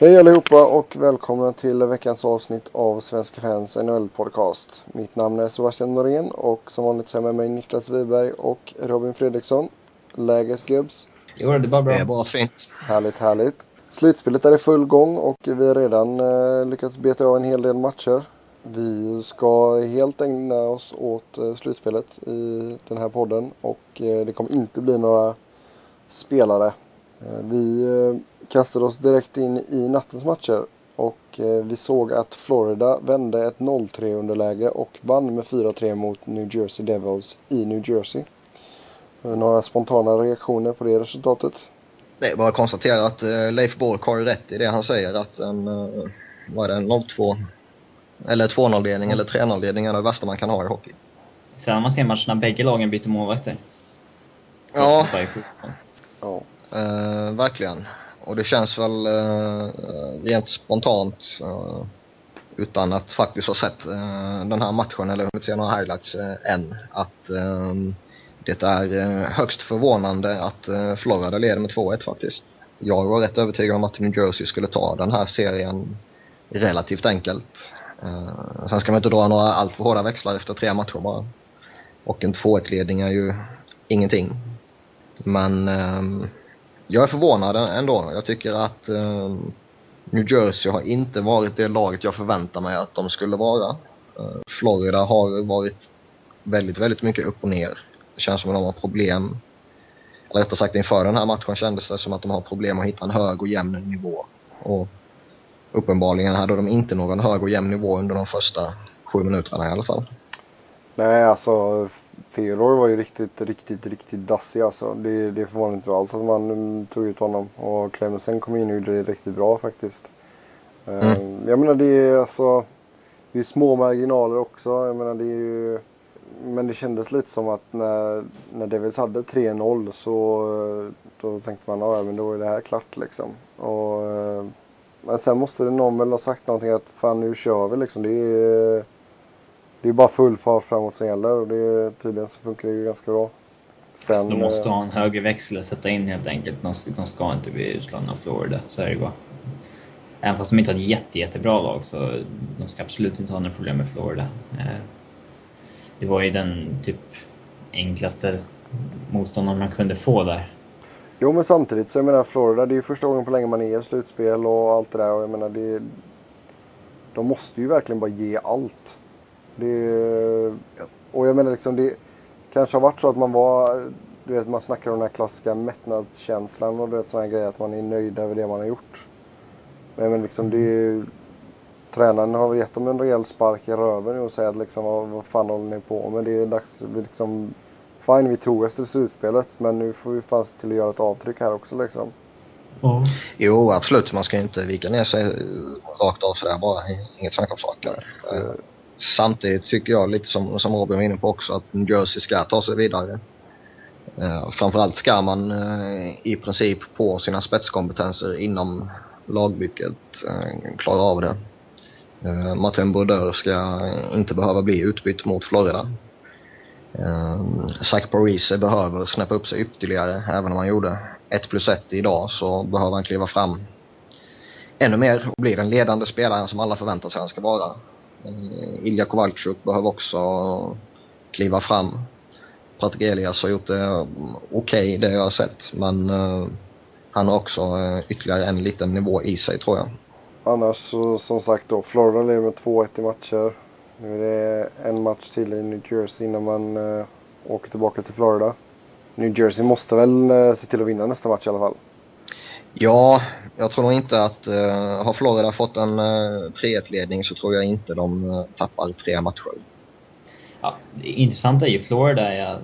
Hej allihopa och välkomna till veckans avsnitt av Svenska fans NHL-podcast. Mitt namn är Sebastian Norén och som vanligt så är med mig Niklas Wiberg och Robin Fredriksson. Läget gubbs? Jo, det är bara bra. Det är bara fint. Härligt, härligt. Slutspelet är i full gång och vi har redan eh, lyckats beta av en hel del matcher. Vi ska helt ägna oss åt eh, slutspelet i den här podden och eh, det kommer inte bli några spelare. Eh, vi eh, kastade oss direkt in i nattens matcher och eh, vi såg att Florida vände ett 0-3 underläge och vann med 4-3 mot New Jersey Devils i New Jersey. Eh, Några spontana reaktioner på det resultatet? Det är bara att konstatera att eh, Leif Bork har ju rätt i det han säger att en, vad är det, en 0-2 eller 2-0-ledning eller 3-0-ledning är det värsta man kan ha i hockey. Sen man ser matcherna bägge lagen byter målvakter. Ja. Ja. eh, verkligen. Och det känns väl eh, rent spontant eh, utan att faktiskt ha sett eh, den här matchen eller hunnit se några highlights än att det är högst förvånande att Florida leder med 2-1 faktiskt. Jag var rätt övertygad om att New Jersey skulle ta den här serien relativt enkelt. Sen ska man inte dra några alltför hårda växlar efter tre matcher bara. Och en 2-1-ledning är ju ingenting. Men ehm, jag är förvånad ändå. Jag tycker att eh, New Jersey har inte varit det laget jag förväntar mig att de skulle vara. Eh, Florida har varit väldigt, väldigt mycket upp och ner. Det känns som att de har problem. Eller rättare sagt inför den här matchen kändes det som att de har problem att hitta en hög och jämn nivå. Och uppenbarligen hade de inte någon hög och jämn nivå under de första sju minuterna i alla fall. Nej, alltså Theodore var ju riktigt, riktigt, riktigt dassig alltså. Det, det förvånar inte alls att man mm, tog ut honom. Och Clemensen kom in och gjorde det riktigt bra faktiskt. Eh, Jag menar det är alltså, det är små marginaler också. Jag menar det är ju, men det kändes lite som att när, när Devils hade 3-0 så då tänkte man ja men då är det här klart liksom. Och, eh, men sen måste det någon väl ha sagt någonting att fan nu kör vi liksom. Det är, det är bara full fart framåt som gäller och det, tydligen så funkar det ju ganska bra. Så de måste eh, ha en högre växel att sätta in helt enkelt. De, de ska inte bli utslagna av Florida, så är det bara. Även fast de inte har ett jätte, jättebra lag så de ska absolut inte ha några problem med Florida. Eh, Det var ju den typ enklaste motståndaren man kunde få där. Jo men samtidigt så jag menar Florida det är ju första gången på länge man är i slutspel och allt det där och jag menar det De måste ju verkligen bara ge allt. Det, och jag menar liksom det kanske har varit så att man var Du vet man snackar om den här klassiska mättnadskänslan och du vet sådana grejer att man är nöjd över det man har gjort. Men menar liksom det är ju Tränaren har gett dem en rejäl spark i röven och säger att liksom vad, vad fan håller ni på med? Det är dags, vi liksom Fine vi tog oss till slutspelet men nu får vi fan till att göra ett avtryck här också liksom. Jo, absolut. Man ska inte vika ner sig rakt av sådär bara. Inget snack om saken. Samtidigt tycker jag, lite som, som Robin var inne på också, att New Jersey ska ta sig vidare. Eh, framförallt ska man eh, i princip på sina spetskompetenser inom lagbygget eh, klara av det. Eh, Martin Brodeur ska inte behöva bli utbytt mot Florida. Eh, Zach Parise behöver snäppa upp sig ytterligare. Även om han gjorde 1 plus 1 idag så behöver han kliva fram ännu mer och bli den ledande spelaren som alla förväntar sig han ska vara. Eh, Ilja Kovalchuk behöver också kliva fram. Patrik Elias har gjort det mm, okej, okej det jag har sett men eh, han har också eh, ytterligare en liten nivå i sig tror jag. Annars så som sagt då, Florida leder med 2-1 i matcher. Nu är det en match till i New Jersey innan man eh, åker tillbaka till Florida. New Jersey måste väl eh, se till att vinna nästa match i alla fall. Ja, jag tror nog inte att uh, har Florida fått en uh, 3-1-ledning så tror jag inte de uh, tappar tre matcher. Ja, det intressanta är ju Florida. Är,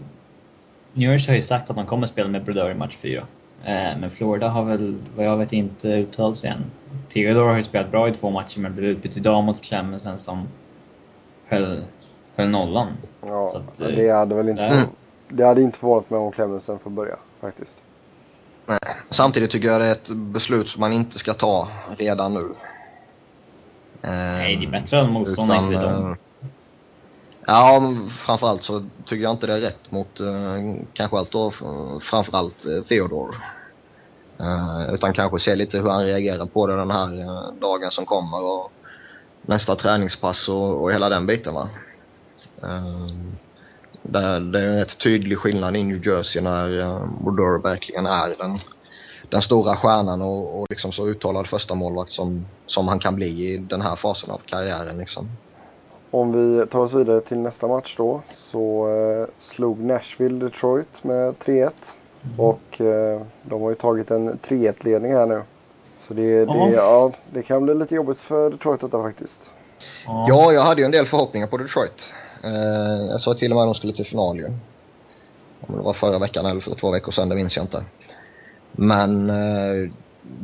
New Jersey har ju sagt att de kommer spela med Brodeur i match 4. Eh, men Florida har väl, vad jag vet, inte uttalat sig än. Theodore har ju spelat bra i två matcher men blev utbytt idag mot Clemensen som höll, höll nollan. Ja, Så att, eh, det hade väl inte, där- det hade inte förvånat mig om Clemensen får börja faktiskt. Nej. Samtidigt tycker jag det är ett beslut som man inte ska ta redan nu. Nej, det är bättre än motståndaren inte vet om. eh, Ja, framförallt så tycker jag inte det är rätt mot eh, kanske allt då framförallt eh, Theodore. Uh, utan kanske se lite hur han reagerar på det den här dagen som kommer och nästa träningspass och, och hela den biten. Va? Uh, det, det, är en rätt tydlig skillnad i New Jersey när uh, verkligen är den, den stora stjärnan och, och liksom så uttalad första målvakt som, som han kan bli i den här fasen av karriären. Liksom. Om vi tar oss vidare till nästa match då så eh, slog Nashville Detroit med 3-1. Mm. Och eh, de har ju tagit en 3-1-ledning här nu. Så det, det, ja, det kan bli lite jobbigt för Detroit detta faktiskt. Ja, jag hade ju en del förhoppningar på Detroit. Eh, jag sa till och med att de skulle till final ju. Om det var förra veckan eller för två veckor sedan, det minns jag inte. Men eh,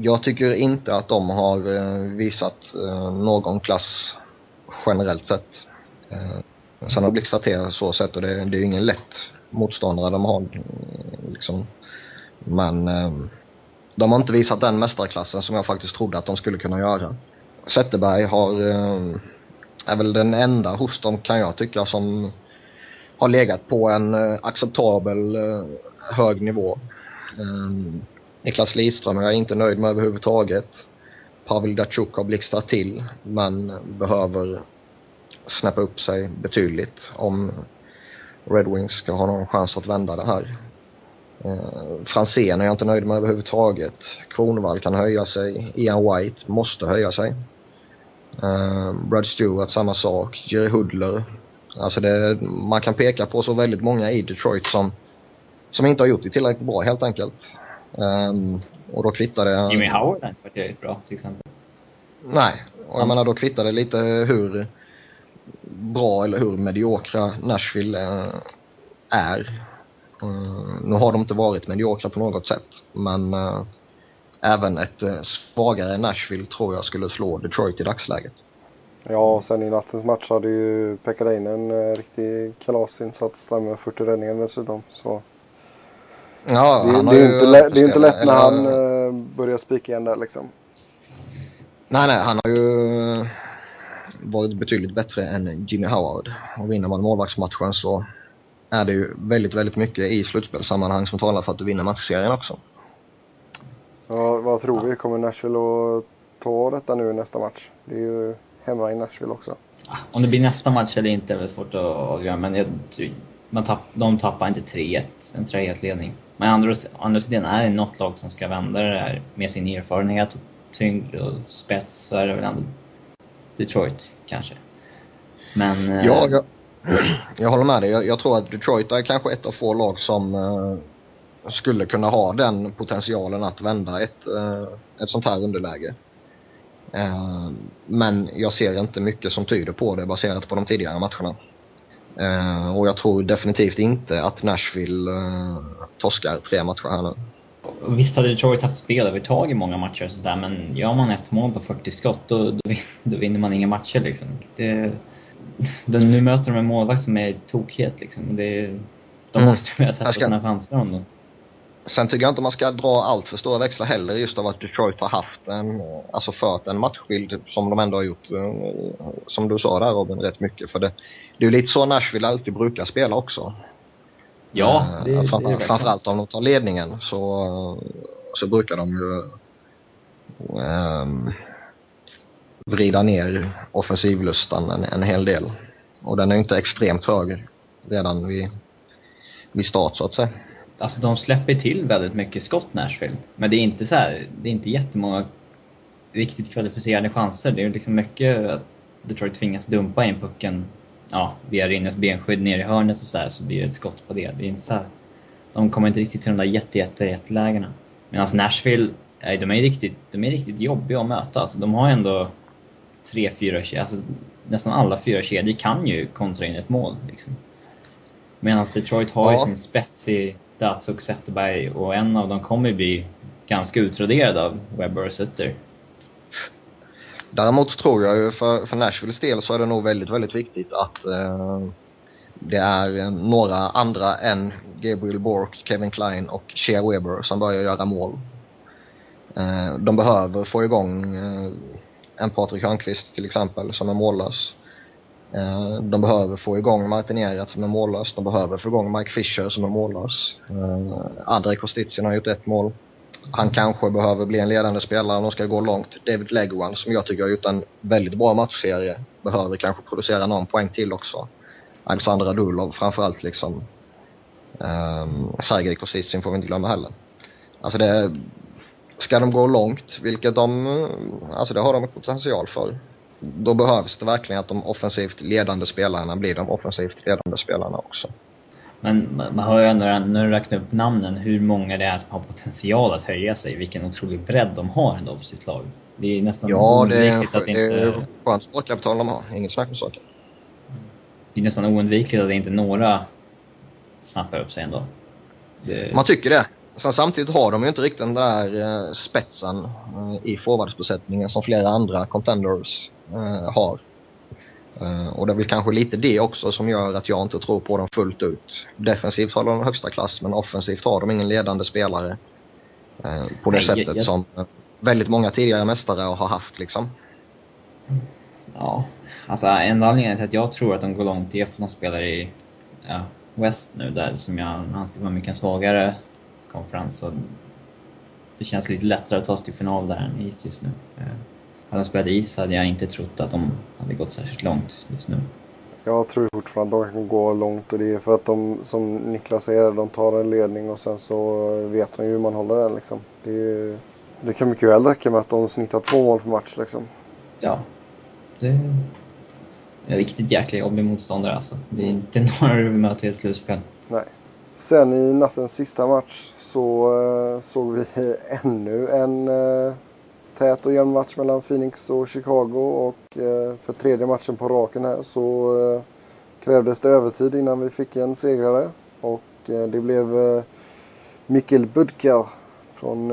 jag tycker inte att de har eh, visat eh, någon klass generellt sett. Eh, sen har blixtrat till så sett och det, det är ju ingen lätt motståndare de har. Eh, liksom. Men eh, de har inte visat den mästarklassen som jag faktiskt trodde att de skulle kunna göra. Zetterberg har, eh, är väl den enda hos dem kan jag tycka som har legat på en eh, acceptabel eh, hög nivå. Ehm, Niklas Lidström är jag inte nöjd med överhuvudtaget. Pavel Datsjuk har blixtrat till men behöver snäppa upp sig betydligt om Red Wings ska ha någon chans att vända det här. Eh, Franzén är jag inte nöjd med överhuvudtaget. Kronwall kan höja sig. Ian White måste höja sig. Eh, Brad Stewart samma sak. Jerry Hudler. Alltså det, man kan peka på så väldigt många i Detroit som, som inte har gjort det tillräckligt bra helt enkelt. Um, och då kvittar det... Jimmy Howard har inte varit tillräckligt bra till exempel. Nej, och jag menar då kvittar det lite hur bra eller hur mediokra Nashville eh, är. Uh, nu har de inte varit mediokra på något sätt men uh, även ett uh, svagare Nashville tror jag skulle slå Detroit i dagsläget. Ja, och sen i nattens match hade ju Pekkarinen en riktig kalasinsats där med 40 räddningar dessutom. Så Ja, det, det, är inte lätt, det är inte lätt när han uh, börjar spika igen där liksom. Nej, nej, han har ju varit betydligt bättre än Jimmy Howard. Och vinner man målvaktsmatchen så är det ju väldigt, väldigt mycket i slutspelssammanhang som talar för att du vinner matchserien också. Ja, vad tror vi? Kommer Nashville att ta detta nu i nästa match? Det är ju hemma i Nashville också. Om det blir nästa match eller inte är väl svårt att avgöra, men jag, man tapp, de tappar inte 3-1, en 3-1-ledning. Men andra, andra sidan, är det något lag som ska vända det där med sin erfarenhet och tyngd och spets så är det väl ändå Detroit kanske. Men... Eh, ja, jag, jag håller med dig. Jag, jag, tror att Detroit är kanske ett av få lag som uh, skulle kunna ha den potentialen att vända ett, uh, ett sånt här underläge. Uh, men jag ser inte mycket som tyder på det baserat på de tidigare matcherna. Uh, och jag tror definitivt inte att Nashville torskar tre matcher här nu. Visst hade Detroit haft spelövertag i många matcher och sådär, men gör man ett mål på 40 skott då, då, då vinner man inga matcher liksom. Det, det, nu möter de en målvakt som är tokhet liksom. Det, de mm. måste börja sätta ska... sina chanser om dem. Sen tycker jag inte man ska dra allt för stora växlar heller just av att Detroit har haft en, alltså fört en matchbild som de ändå har gjort, eh, som du sa där Robin, rätt mycket. För det, det är ju lite så Nashville alltid brukar spela också. Ja, eh, det, framför, det Framförallt om de tar ledningen så, så brukar de ju um, vrida ner offensivlustan en, en hel del. Och den är inte extremt hög redan vid, vid start så att säga. Alltså de släpper till väldigt mycket skott Nashville. Men det är inte så här, det är inte jättemånga riktigt kvalificerade chanser. Det är liksom mycket att Detroit tvingas dumpa in pucken ja, via Rinnes benskydd ner i hörnet och så här, så blir det ett skott på det. Det är inte så här, de kommer inte riktigt till de där jätte, jätte, jättelägena. Medan Nashville, de är riktigt, de är riktigt jobbiga att möta. Alltså, de har ändå tre, fyra, alltså, nästan alla fyra kedjor kan ju kontra in ett mål. Liksom. Medan Detroit har ja. ju sin spets i Datsuk, Zetterberg och en av dem kommer bli ganska utraderad av Webber och Sutter. Däremot tror jag ju för, för Nashvilles del så är det nog väldigt, väldigt viktigt att eh, det är eh, några andra än Gabriel Bork, Kevin Klein och Shea Weber som börjar göra mål. Eh, de behöver få igång eh, en Patrik Hörnqvist till exempel som är mållös. Eh, de behöver få igång Martin Erat som är mållös. De behöver få igång Mike Fisher som är mållös. Eh, Andrei Kostitsin har gjort ett mål. han kanske behöver bli en ledande spelare om de ska gå långt. David Leguan som jag tycker har gjort en väldigt bra matchserie behöver kanske producera någon poäng till också. Alexander Radulov framförallt liksom. Um, Sergej Kosticin får vi inte glömma heller. Alltså det, ska de gå långt, vilket de, eh, alltså det har de potential för, då behövs det verkligen att de offensivt ledande spelarna blir de offensivt ledande spelarna också. Men man hör ju ändå när du räknar upp namnen hur många det är som har potential att höja sig. Vilken otrolig bredd de har ändå på sitt lag. Det är nästan ja, oundvikligt att inte... Ja, det är skönt sparkapital de har. Inget snack om saken. Det är nästan oundvikligt att inte några snappar upp sig ändå. Det... Man tycker det. Sen samtidigt har de ju inte riktigt den där eh, spetsen eh, i forwardsbesättningen som flera andra contenders har. Uh, och det är väl kanske lite det också som gör att jag inte tror på dem fullt ut. Defensivt har de högsta klass men offensivt har de ingen ledande spelare. Uh, på det Nej, sättet jag... som väldigt många tidigare mästare har haft liksom. Ja, alltså enda anledningen till att jag tror att de går långt är för att de spelar i ja, West nu där som jag anser vara mycket svagare konferens. Och det känns lite lättare att ta sig till final där än East just nu. Hade de spelat is hade jag inte trott att de hade gått särskilt långt just nu. Jag tror fortfarande att de kan gå långt och det är för att de, som Niklas säger, de tar en ledning och sen så vet de ju hur man håller den liksom. Det, är, det kan mycket väl räcka med att de snittar två mål per match liksom. Ja. Det är en riktigt jäkla jobbig motståndare alltså. Det är inte några vi möter i ett slutspel. Nej. Sen i nattens sista match så uh, såg vi ännu en uh, tät och jämn match mellan Phoenix och Chicago och eh, för tredje matchen på raken här så eh, krävdes det övertid innan vi fick en segrare. Och eh, det blev Mikkel Budka från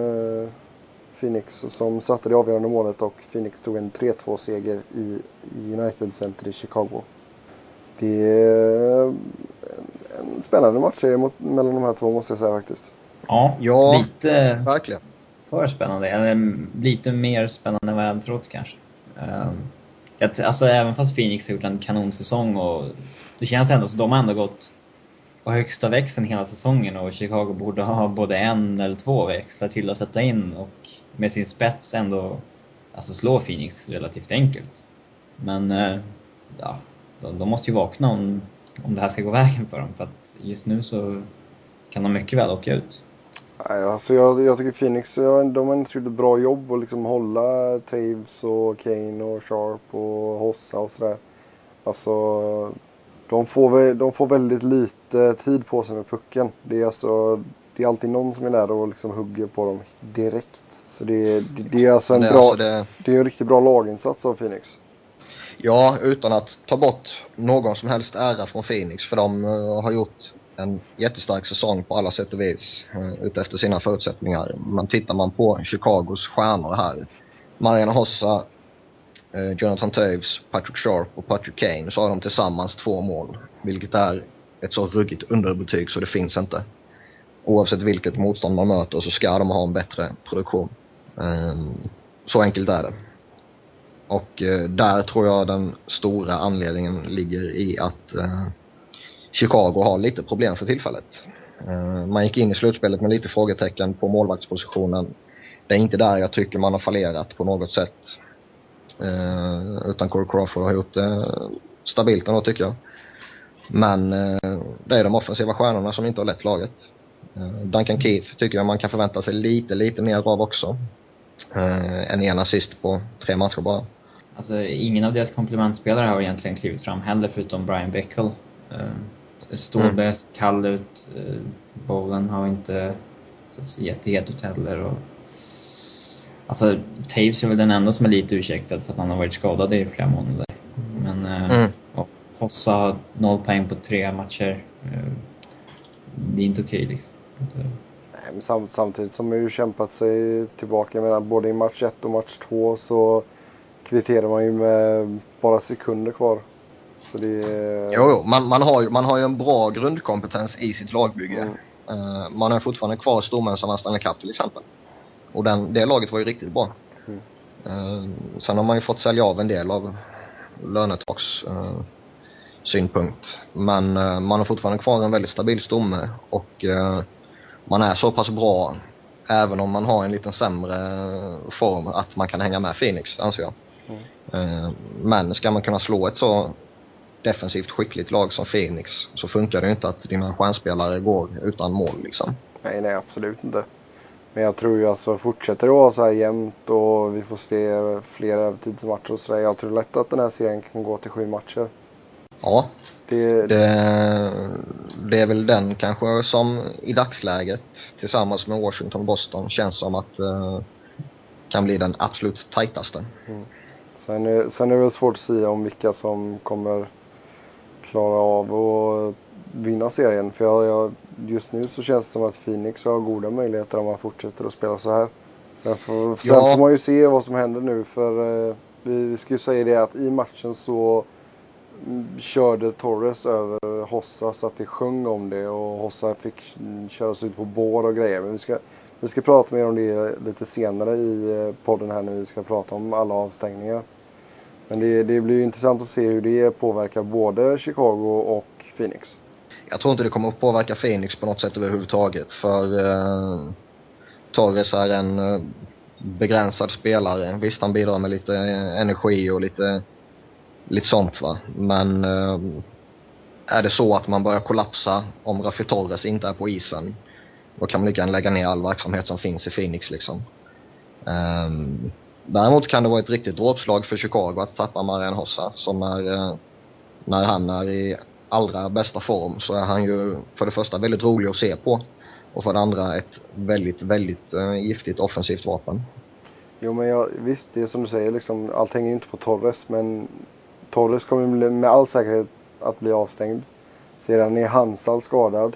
Phoenix som satte det avgörande målet och Phoenix tog en 3-2 seger i, i United Center i Chicago. Det är en spännande matchserie mellan de här två måste jag säga faktiskt. Ja, ja lite... Verkligen för spännande. Eller lite mer spännande än vad jag hade trott kanske. Um, alltså även fast Phoenix har gjort en kanonsäsong och det känns ändå så de har ändå gått på högsta växeln hela säsongen och Chicago borde ha både en eller två växlar till att sätta in och med sin spets ändå alltså slå Phoenix relativt enkelt. Men uh, ja, de, de, måste ju vakna om, om det här ska gå vägen för dem för att just nu så kan de mycket väl åka ut. Alltså jag, jag tycker Phoenix de har gjort ett bra jobb att liksom hålla Taves och Kane och Sharp och Hossa och sådär. Alltså, de får, de får väldigt lite tid på sig med pucken. Det är, alltså, det är alltid någon som är där och liksom hugger på dem direkt. Så det, det, det är alltså en, bra, alltså det... det är en riktigt bra laginsats av Phoenix. Ja, utan att ta bort någon som helst ära från Phoenix för de uh, har gjort en jättestark säsong på alla sätt och vis eh, utefter sina förutsättningar. Men tittar man på Chicagos stjärnor här, Mariana Hossa, eh, Jonathan Toews, Patrick Sharp och Patrick Kane så har de tillsammans två mål. Vilket är ett så ruggigt underbetyg så det finns inte. Oavsett vilket motstånd man möter så ska de ha en bättre produktion. Ehm, så enkelt är det. Och eh, där tror jag den stora anledningen ligger i att Chicago har lite problem för tillfället. Eh, man gick in i slutspelet med lite frågetecken på målvaktspositionen. Det är inte där jag tycker man har fallerat på något sätt. Eh, utan Corey Crawford har gjort det stabilt ändå tycker jag. Men eh, det är de offensiva stjärnorna som inte har lett laget. Duncan Keith tycker jag man kan förvänta sig lite, lite mer av också. Än en assist på tre matcher bara. Alltså ingen av deras komplementspelare har egentligen klivit fram heller förutom Brian Bickel. Stålberg mm. kall ut. Eh, Bowlen har inte sett jättehet ut heller. Och, alltså, Taves är väl den enda som är lite ursäktad för att han har varit skadad i flera månader. Men eh, mm. Hossa har noll poäng på tre matcher. Eh, det är inte okej okay, liksom. Nej, men samt, samtidigt som man ju kämpat sig tillbaka. Jag menar, både i match 1 och match 2 så kvitterar man ju med bara sekunder kvar. Så det... Jo, jo. Man, man, har ju, man har ju en bra grundkompetens i sitt lagbygge. Mm. Uh, man är fortfarande kvar stormän som Stanley Cup till exempel. Och den, det laget var ju riktigt bra. Mm. Uh, sen har man ju fått sälja av en del av lönetaks uh, synpunkt. Men uh, man har fortfarande kvar en väldigt stabil stomme och man är så pass bra även om man har en lite sämre form, att man kan hänga med Phoenix, anser jag. Mm. Men ska man kunna slå ett så defensivt skickligt lag som Phoenix så funkar det inte att dina stjärnspelare går utan mål liksom. Nej, nej absolut inte. Men jag tror ju alltså fortsätter det vara så här jämnt och vi får se fler övertidsmatcher och sådär. Jag tror lätt att den här serien kan gå till sju matcher. Ja, det, det, det, är väl den kanske som i dagsläget tillsammans med Washington och Boston känns som att uh, kan bli den absolut tajtaste. Mm. Sen, är, sen är det väl svårt att säga om vilka som kommer klara av att vinna serien. För jag, jag, just nu så känns det som att Phoenix har goda möjligheter om man fortsätter att spela så här. Sen får, sen ja. får man ju se vad som händer nu. För eh, vi, vi ska ju säga det att i matchen så körde Torres över Hossa så att det sjöng om det och Hossa fick köras ut på bår och grejer. Men vi ska, vi ska prata mer om det lite senare i eh, podden här när vi ska prata om alla avstängningar. Men det, det blir intressant att se hur det påverkar både Chicago och Phoenix. Jag tror inte det kommer att påverka Phoenix på något sätt överhuvudtaget för eh, Torres är en eh, begränsad spelare. Visst han bidrar med lite eh, energi och lite lite sånt va. Men eh, är det så att man börjar kollapsa om Rafi Torres inte är på isen, då kan man lika gärna lägga ner all verksamhet som finns i Phoenix liksom. Um, däremot kan det vara ett riktigt dråpslag för Chicago att tappa Marian Hossa som är, uh, när han är i allra bästa form så är han ju för det första väldigt rolig att se på och för det andra ett väldigt, väldigt uh, giftigt offensivt vapen. Jo men jag, visst, det är som du säger, liksom, allt hänger inte på Torres men Torres kommer med all säkerhet att bli avstängd. Sedan är Hansal skadad.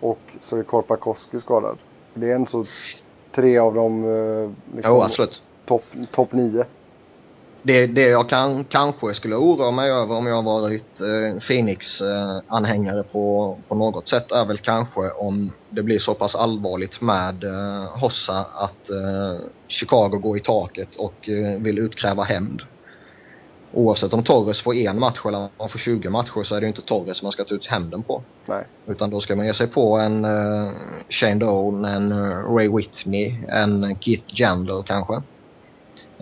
Och så är Korpakoski skadad. Det är en så tre av dem eh, liksom, oh, topp top nio. Det, det jag kan, kanske skulle oroa mig över om jag varit eh, Phoenix-anhängare eh, på, på något sätt är väl kanske om det blir så pass allvarligt med eh, Hossa att eh, Chicago går i taket och eh, vill utkräva hämnd oavsett om Torres får en match eller om han får 20 matcher så är det inte Torres man ska ta ut hämnden på. Nej. Utan då ska man ge sig på en uh, Shane Doan, en uh, Ray Whitney, en Keith Jander kanske.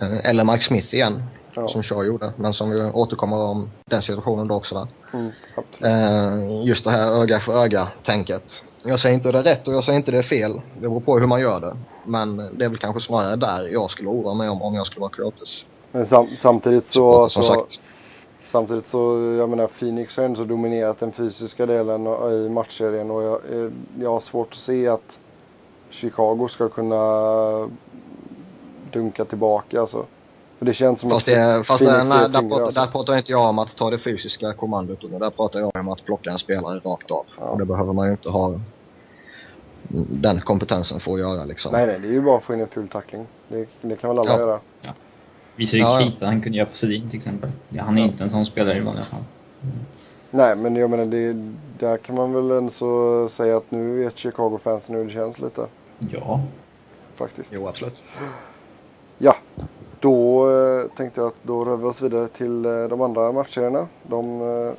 Uh, eller Mike Smith igen, ja. som Shaw gjorde. Men som vi återkommer om den situationen då också. Va? Mm, just det här öga för öga-tänket. Jag säger inte det är rätt och jag säger inte det är fel. Det beror på hur man gör det. Men det är väl kanske snarare där jag skulle oroa mig om, om jag skulle vara Coyotes. Men sam samtidigt så... så sagt. Samtidigt så, jag menar Phoenix har ändå dominerat den fysiska delen i matchserien och jag, jag har svårt att se att Chicago ska kunna dunka tillbaka alltså. För det känns som fast att det, fast det, nej, där, pratar, alltså. där pratar inte jag om att ta det fysiska kommandot utan där pratar jag om att plocka en spelare rakt av. Ja. Och det behöver man ju inte ha den kompetensen för att göra liksom. Nej, nej, det är ju bara att få in en ful tackling. Det, det kan väl alla ja. göra. Ja. Visar ju ja. krita han kunde göra på Sedin till exempel. Ja, han är ja. inte en sån spelare i vanliga fall. Mm. Nej, men jag menar, det, där kan man väl ändå säga att nu vet Chicago-fansen hur det känns lite. Ja. Faktiskt. Jo, absolut. Ja, då eh, tänkte jag att då rör vi oss vidare till eh, de andra matcherna. De, eh,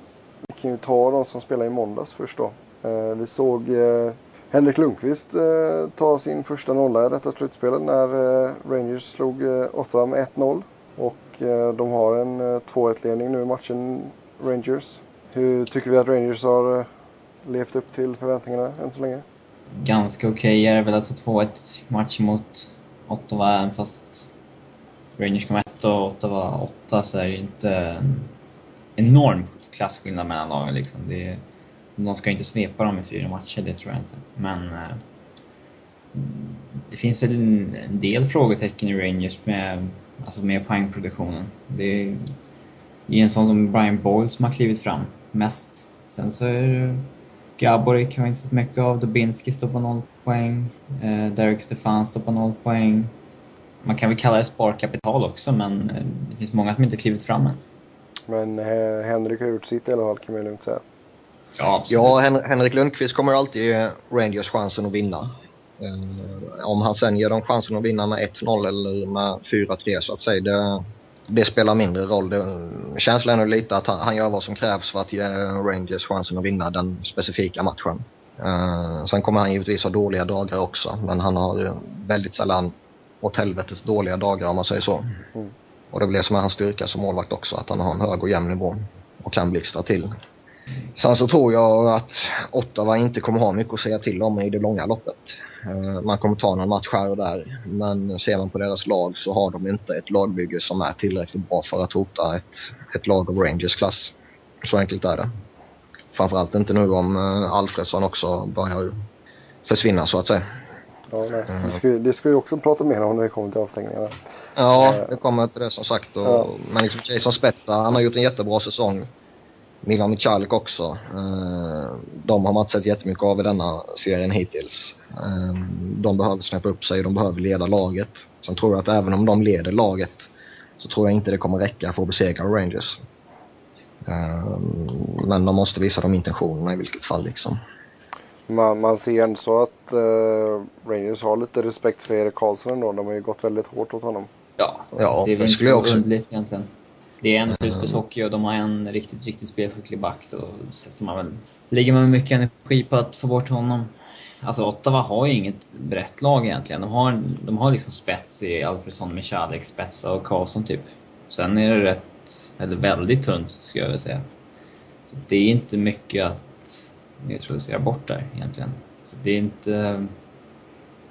vi kan ju ta de som spelar i måndags först då. Eh, vi såg eh, Henrik Lundqvist eh, sin första nolla i detta slutspelet när eh, Rangers slog eh, Ottawa med 1-0. Och eh, de har en eh, 2-1-ledning nu i matchen, Rangers. Hur tycker vi att Rangers har eh, levt upp till förväntningarna än så länge? Ganska okej okay. är det väl att ta 2-1 match mot Ottawa, även fast Rangers kom etta och Ottawa åtta, så är det ju inte en enorm klasskillnad mellan lagen liksom. Det är, de ska ju inte svepa dem i fyra matcher, det tror jag inte. Men eh, det finns väl en, del frågetecken i Rangers med, alltså med poängproduktionen. Det är, det är en sån som Brian Boyle som har klivit fram mest. Sen så är det Gaborik har vi inte sett mycket av. Dubinski står på noll poäng. Eh, Derek Stefan står på noll poäng. Man kan väl kalla det sparkapital också, men eh, det finns många som inte klivit fram än. Men eh, Henrik har gjort sitt i alla fall, kan man lugnt säga. Ja, ja Hen Henrik Lundqvist kommer alltid ge Rangers chansen att vinna. Uh, om han sen ger dem chansen att vinna med 1-0 eller med 4-3 så att säga, det, det spelar mindre roll. Det, känslan är lite att han, han, gör vad som krävs för att ge Rangers chansen att vinna den specifika matchen. Uh, sen kommer han givetvis ha dåliga dagar också, men han har väldigt sällan åt helvetes dåliga dagar om man säger så. Mm. Och det blir som är hans styrka som målvakt också, att han har en hög och jämn nivå och kan blixtra till. Sen så tror jag att Ottawa inte kommer ha mycket att säga till om i det långa loppet. Uh, man kommer ta någon match här och där, men ser man på deras lag så har de inte ett lagbygge som är tillräckligt bra för att hota ett, ett lag av Rangers klass. Så enkelt är det. Framförallt inte nu om uh, Alfredsson också börjar försvinna så att säga. Ja. Det, ska, det ska vi också prata mer om när vi kommer till avstängningarna. Ja, det kommer till det som sagt. Och, ja. Men liksom Jason Spetta, han har gjort en jättebra säsong. Milan Michalek också. Eh, de har man inte sett jättemycket av i denna serien hittills. Eh, de behöver snäppa upp sig, de behöver leda laget. Sen tror jag att även om de leder laget så tror jag inte det kommer räcka för att besegra Rangers. Eh, men de måste visa de intentionerna i vilket fall liksom. Man, man ser ändå så att uh, Rangers har lite respekt för Erik Karlsson ändå. De har ju gått väldigt hårt åt honom. Ja, ja det är väl inte så också. underligt egentligen. Det är en slutspelshockey och de har en riktigt, riktigt spelskicklig back. Då sätter man väl, ligger man med mycket energi på att få bort honom. Alltså Ottawa har ju inget brett lag egentligen. De har, de har liksom spets i Alfredsson, Michalek, Spetsa och Karlsson typ. Sen är det rätt, eller väldigt tunt skulle jag vilja säga. Så det är inte mycket att neutralisera bort där egentligen. Så det är inte...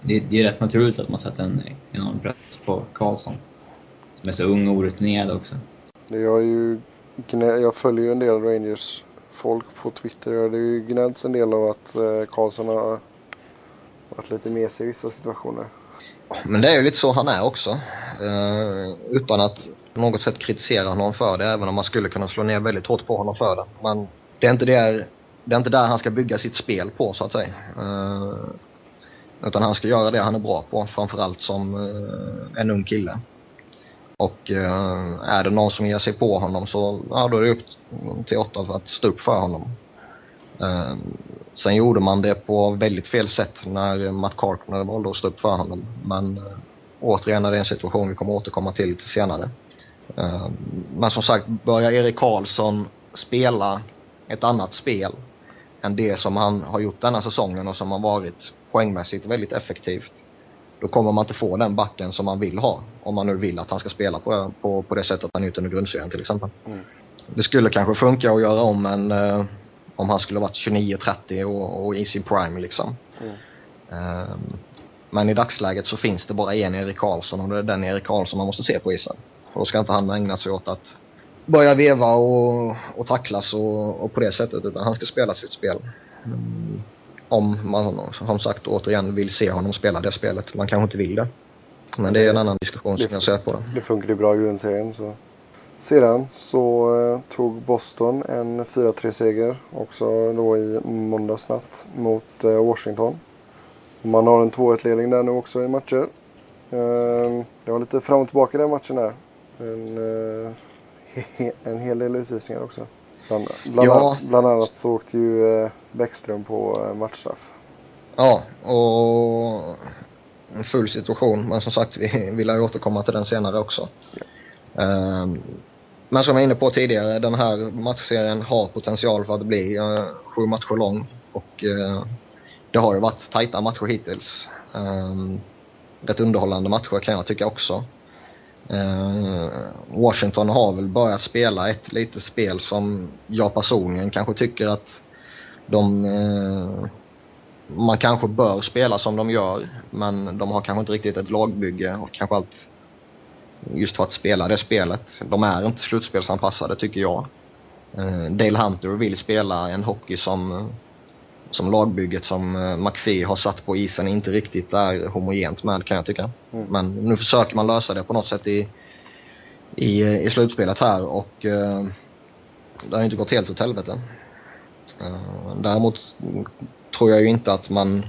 Det är, det är rätt naturligt att man sätter en enorm press på Karlsson. Som är så ung och orutinerad också. Jag, ju, jag följer ju en del Rangers folk på Twitter och det är ju gnällts en del av att eh, Karlsson har varit lite mesig i vissa situationer. Men det är ju lite så han är också. Uh, utan att på något sätt kritisera honom för det, även om man skulle kunna slå ner väldigt hårt på honom för det. Men det är inte det det är inte där han ska bygga sitt spel på så att säga. Eh, utan han ska göra det han är bra på, framförallt som eh, en ung kille. Och eh, är det någon som ger sig på honom så ja, då är det upp till åtta för att stå upp för honom. Sen gjorde man det på väldigt fel sätt när Matt Carkner valde att stå upp för honom. Men återigen är det en situation vi kommer återkomma till lite senare. Uh, men som sagt, börjar Erik Karlsson spela ett annat spel än det som han har gjort denna säsongen och som har varit poängmässigt väldigt effektivt. Då kommer man inte få den backen som man vill ha. Om man nu vill att han ska spela på, på, på det sättet han gjort under grundserien till exempel. Mm. Det skulle kanske funka att göra om en, eh, om han skulle varit 29-30 och, och, i sin prime liksom. Mm. Eh, men i dagsläget så finns det bara en Erik Karlsson och det är den Erik Karlsson man måste se på isen. Då ska inte han ägna sig åt att börja veva och, och tacklas och, och på det sättet utan han ska spela sitt spel. Mm. Om man som sagt återigen vill se honom spela det spelet. Man kanske inte vill det. Men det är en annan diskussion som jag ser på det. Det funkar ju bra i grundserien så. Sedan så eh, tog Boston en 4-3 seger också då i måndags natt mot eh, Washington. Man har en 2-1 ledning där nu också i matcher. Eh, det var lite fram och tillbaka i den matchen där. En, eh, en hel del utvisningar också. Bland, bland, ja. bland annat så åkte ju eh, Bäckström på eh, matchstraff. Ja, och en full situation. Men som sagt, vi vill återkomma till den senare också. Ja. Um, men som jag var inne på tidigare, den här matchserien har potential för att bli uh, sju matcher lång. Och uh, det har ju varit tajta matcher hittills. Um, rätt underhållande matcher kan jag tycka också. Eh, Washington har väl börjat spela ett litet spel som jag personligen kanske tycker att de eh, man kanske bör spela som de gör men de har kanske inte riktigt ett lagbygge och kanske allt just för att spela det spelet. De är inte slutspelsanpassade tycker jag. Eh, Dale Hunter vill spela en hockey som som lagbygget som McPhee har satt på isen inte riktigt är homogent med kan jag tycka. Mm. Men nu försöker man lösa det på något sätt i, i, i slutspelet här och uh, det har inte gått helt åt helvete. Uh, däremot tror jag ju inte att man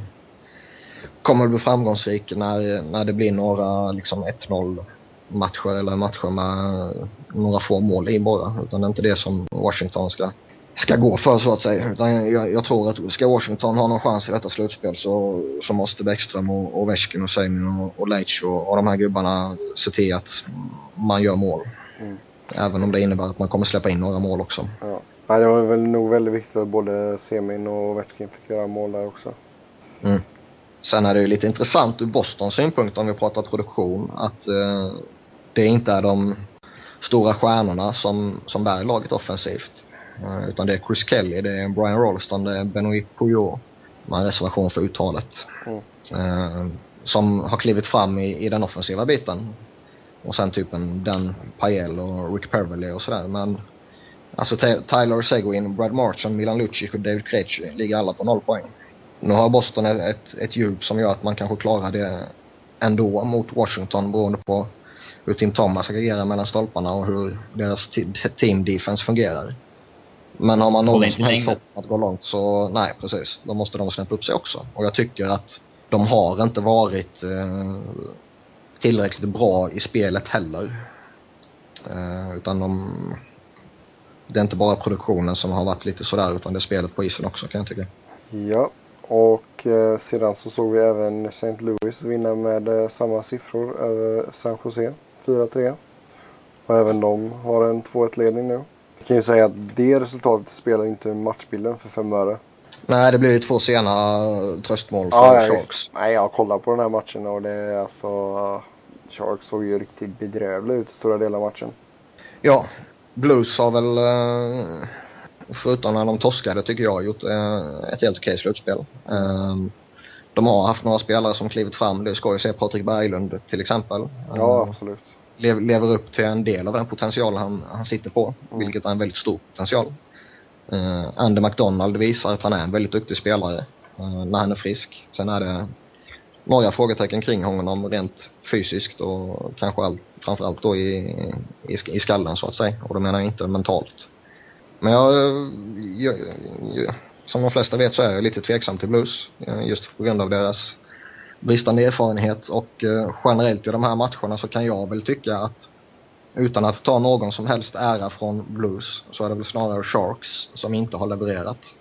kommer att bli framgångsrik när, när det blir några liksom 1-0 matcher eller matcher med några få mål i bara. Utan det är inte det som Washington ska ska gå för så att säga. Utan jag, jag, tror att ska Washington ha någon chans i detta slutspel så, så måste Bäckström och, och Veskin och Seimin och, och Leitch och, och de här gubbarna se till att man gör mål. Mm. Även om det innebär att man kommer släppa in några mål också. Ja. Nej, det var väl nog väldigt viktigt att både Semin och Ovechkin fick göra mål där också. Mm. Sen är det ju lite intressant ur Bostons synpunkt om vi pratar produktion att eh, det inte är de stora stjärnorna som, som bär laget offensivt. Eh, utan det är Chris Kelly, det är Brian Rolston, det är Benoit. Man har reservation för uttalet. Mm. Eh, som har klivit fram i, i den offensiva biten. Och sen typ en Dan Payel och Rick Peverly och sådär. Men alltså Tyler Seguin, Brad Marchand, Milan Lucic och David Krejci ligger alla på noll poäng. Nu har Boston ett, ett djup som gör att man kanske klarar det ändå mot Washington beroende på hur Tim Thomas agerar mellan stolparna och hur deras team defense fungerar. Men har man någon som helst hopp att gå långt så nej precis, då måste de snäppa upp sig också. Och jag tycker att de har inte varit eh, tillräckligt bra i spelet heller. Eh, utan de, det är inte bara produktionen som har varit lite sådär utan det är spelet på isen också kan jag tycka. Ja, och eh, sedan så såg vi även St. Louis vinna med eh, samma siffror över San Jose. 4-3. Och även de har en 2-1-ledning nu. Jag kan ju säga att det resultatet spelar inte matchbilden för fem öre. Nej, det blir ju två sena tröstmål för ja, Sharks. Nej, jag kollar på den här matchen och det är alltså... Sharks såg ju riktigt bedrövliga ut i stora delar av matchen. Ja, Blues har väl, eh, förutom när de torskade tycker jag, gjort eh, ett helt okej slutspel. Ehm, de har haft några spelare som klivit fram. Det ska ju se Patrik Berglund till exempel. Ja, absolut. Lever upp till en del av den potential han, han sitter på, mm. vilket är en väldigt stor potential. Uh, Andy McDonald visar att han är en väldigt duktig spelare uh, när han är frisk. Sen är det några frågetecken kring honom rent fysiskt och kanske all, framförallt då i, i, i skallen så att säga. Och då menar jag inte mentalt. Men jag, jag, jag, som de flesta vet så är jag lite tveksam till Blues. Uh, just på grund av deras bristande erfarenhet och eh, generellt i de här matcherna så kan jag väl tycka att utan att ta någon som helst ära från Blues så är det väl snarare Sharks som inte har levererat.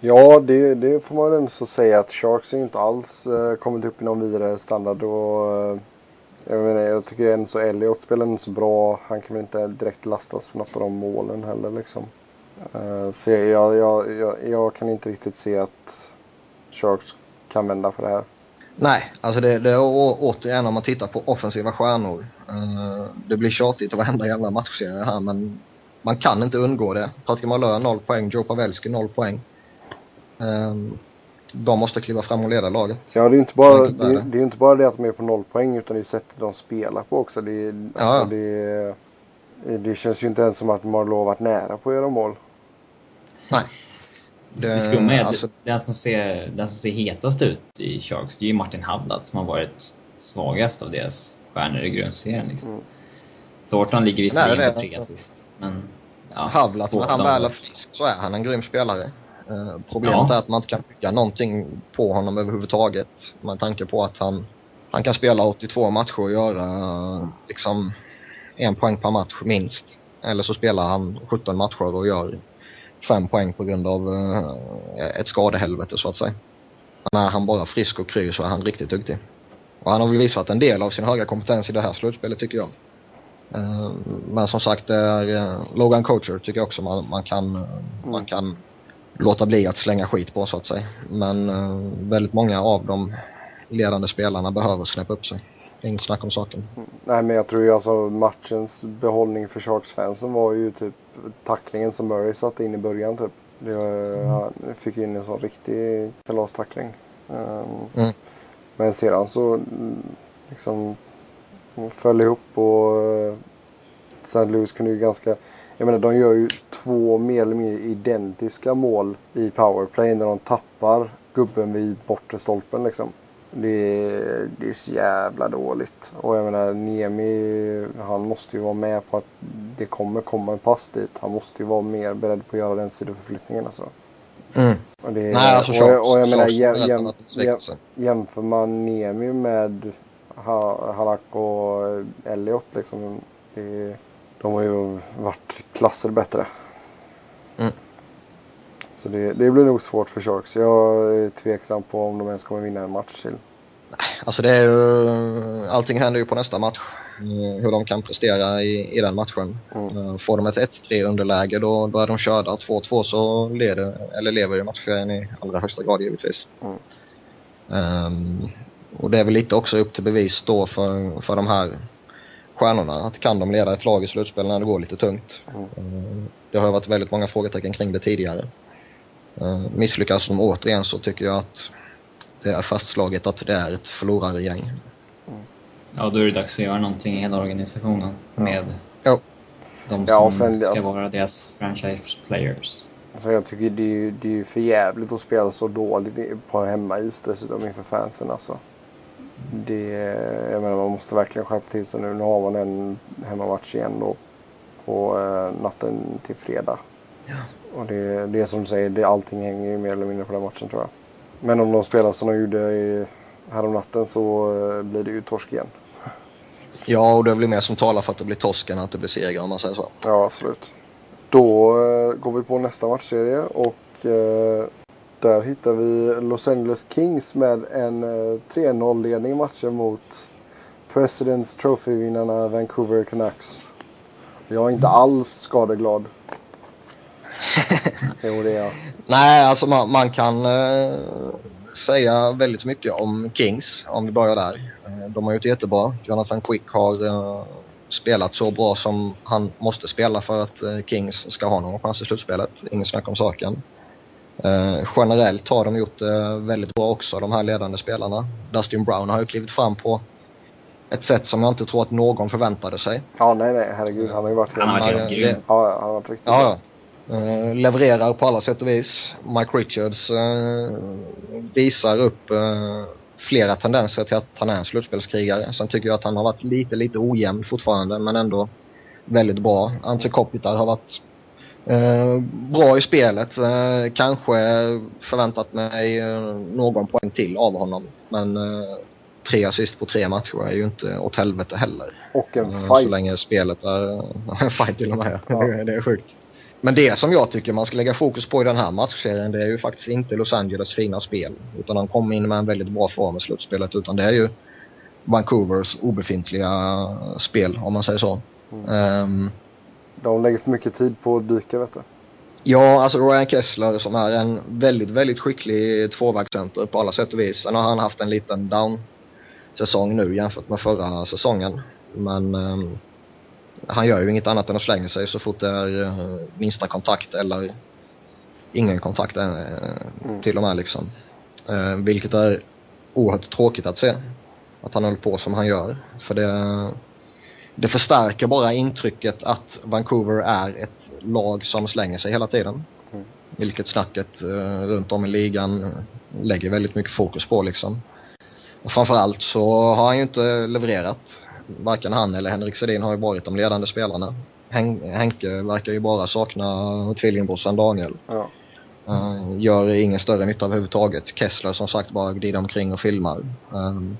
Ja, det, det får man väl ändå säga att Sharks inte alls eh, kommit upp i någon vidare standard. Och, eh, jag, menar, jag tycker ändå så Elliot spelar inte så bra. Han kan väl inte direkt lastas för något av de målen heller. Liksom. Eh, så jag, jag, jag, jag kan inte riktigt se att Sharks kan vända på det här. Nej, alltså det, det är återigen om man tittar på offensiva stjärnor. Uh, det blir tjatigt varenda jävla matchserie här men man kan inte undgå det. Patrik Malö 0 poäng, Joe Pavelski 0 poäng. Uh, de måste kliva fram och leda laget. Ja, det är inte bara, det, är, det är inte bara det att de är på 0 poäng utan det är sättet de spelar på också. Det, alltså, ja. det, det känns ju inte ens som att har lovat nära på att göra mål. Nej. Det, det skumma är alltså, den, som ser, den som ser hetast ut i Sharks, det är ju Martin Havlat som har varit svagast av deras stjärnor i grundserien. Liksom. Mm. Thornton ligger visserligen på tre assist. Men, ja, Havlat, när han väl är frisk så är han en grym spelare. Uh, problemet ja. är att man inte kan bygga någonting på honom överhuvudtaget. Med tanke på att han, han kan spela 82 matcher och göra liksom en poäng per match minst. Eller så spelar han 17 matcher och gör fem poäng på grund av uh, ett skadehelvete så att säga. Men är han bara frisk och kry så är han riktigt duktig. Och han har väl visat en del av sin höga kompetens i det här slutspelet tycker jag. Uh, men som sagt, det är, uh, Logan Coacher tycker jag också man, man kan, mm. man kan låta bli att slänga skit på så att säga. Men väldigt många av de ledande spelarna behöver snäppa upp sig. Inget snack om saken. Mm. Nej men jag tror ju alltså matchens behållning för Sharks-fansen var ju typ tacklingen som Murray satte in i början typ. Det, mm. Han fick in en sån riktig kalastackling. Um, mm. Men sedan så liksom föll ihop och uh, St. Louis kunde ju ganska... Jag menar de gör ju två mer eller mindre identiska mål i powerplay när de tappar gubben vid bortre stolpen liksom. Det är, det är så jävla dåligt. Och jag menar Niemi, han måste ju vara med på att det kommer komma en pass dit. Han måste ju vara mer beredd på att göra den sidoförflyttningen alltså. Mm. Och det, Nej, alltså, och, och, och jag menar jäm, jäm, jäm, jämför man Niemi med Halak och Elliot liksom. Det, de har ju varit klasser bättre. Så det, det, blir nog svårt för Sharks. Jag är tveksam på om de ens kommer vinna en match till. Alltså det är ju, allting händer ju på nästa match. hur de kan prestera i, i den matchen. Mm. Eh, Får de ett 1-3 underläge då, då är de körda. 2-2 så leder, eller lever ju matchserien i allra högsta grad givetvis. Mm. Ehm, och det är väl lite också upp till bevis då för, för de här stjärnorna. Att kan de leda ett lag i slutspel när det går lite tungt? Mm. Ehm, det har varit väldigt många frågetecken kring det tidigare. Ehm, misslyckas de återigen så tycker jag att det är fastslaget att det är ett förlorargäng. Ja, då är det dags att göra någonting i hela organisationen med Ja. de Ja, som och sen- ska alltså- vara deras franchise players. Alltså jag tycker det är ju det är ju för jävligt att spela så dåligt på hemmais dessutom inför fansen alltså. Det, jag menar man måste verkligen skärpa till sig nu. Nu har man en hemmamatch igen då. På eh, natten till fredag. Ja. Och det, det är som du säger, det, allting hänger ju mer eller mindre på den matchen tror jag. Men om de spelar som de gjorde i, härom natten så eh, blir det ju torsk igen. Ja, och det blir mer som talar för att det blir torsken än att det blir seger om man säger så. Ja, absolut. Då eh, går vi på nästa matchserie och eh, där hittar vi Los Angeles Kings med en eh, 3-0 ledning i matchen mot Presidents Trophy-vinnarna Vancouver Canucks. Jag är inte alls skadeglad. jo, det är jag. Nej, alltså man, man kan eh, säga väldigt mycket om Kings, om vi börjar där. Eh, de har gjort det jättebra. Jonathan Quick har eh, spelat så bra som han måste spela för att eh, Kings ska ha någon chans i slutspelet. Ingen snack om saken. Eh, generellt har de gjort det väldigt bra också, de här ledande spelarna. Dustin Brown har ju klivit fram på ett sätt som jag inte tror att någon förväntade sig. Ja, nej, nej, herregud. Han har ju varit Han har varit Han helt har- grym. Ja, han har varit riktigt Ja, ja. Eh, levererar på alla sätt och vis. Mike Richards eh, visar upp eh, flera tendenser till att han är en slutspelskrigare. Sen tycker jag att han har varit lite, lite ojämn fortfarande men ändå väldigt bra. Ante Kopitar har varit eh, bra i spelet. Eh, kanske förväntat mig någon poäng till av honom. Men tre assist på tre matcher är ju inte åt helvete heller. Och en fight. Så länge spelet är en fight till och med. Ja. Det är sjukt. Men det som jag tycker man ska lägga fokus på i den här matchserien det är ju faktiskt inte Los Angeles fina spel. Utan de kom in med en väldigt bra form i slutspelet. Utan det är ju Vancouvers obefintliga spel om man säger så. Mm. Ehm, De lägger för mycket tid på att dyka, vet du. Ja, alltså Ryan Kessler som är en väldigt, väldigt skicklig tvåvägscenter på alla sätt och vis. Sen har han haft en liten down-säsong nu jämfört med förra säsongen. Men ehm, han gör ju inget annat än att slänga sig så fort det är eh, minsta kontakt eller ingen kontakt eh, Mm. till och med liksom. Eh, vilket är oerhört tråkigt att se. Att han håller på som han gör. För det, det förstärker bara intrycket att Vancouver är ett lag som slänger sig hela tiden. Mm. Vilket snacket runt om i ligan lägger väldigt mycket fokus på liksom. Och framförallt så har han ju inte levererat. Varken han eller Henrik Sedin har ju varit de ledande spelarna. Hen- Henke verkar ju bara sakna tvillingbrorsan Daniel. Ja. Uh, gör ingen större nytta överhuvudtaget. Kessler som sagt bara glider omkring och filmar. Um,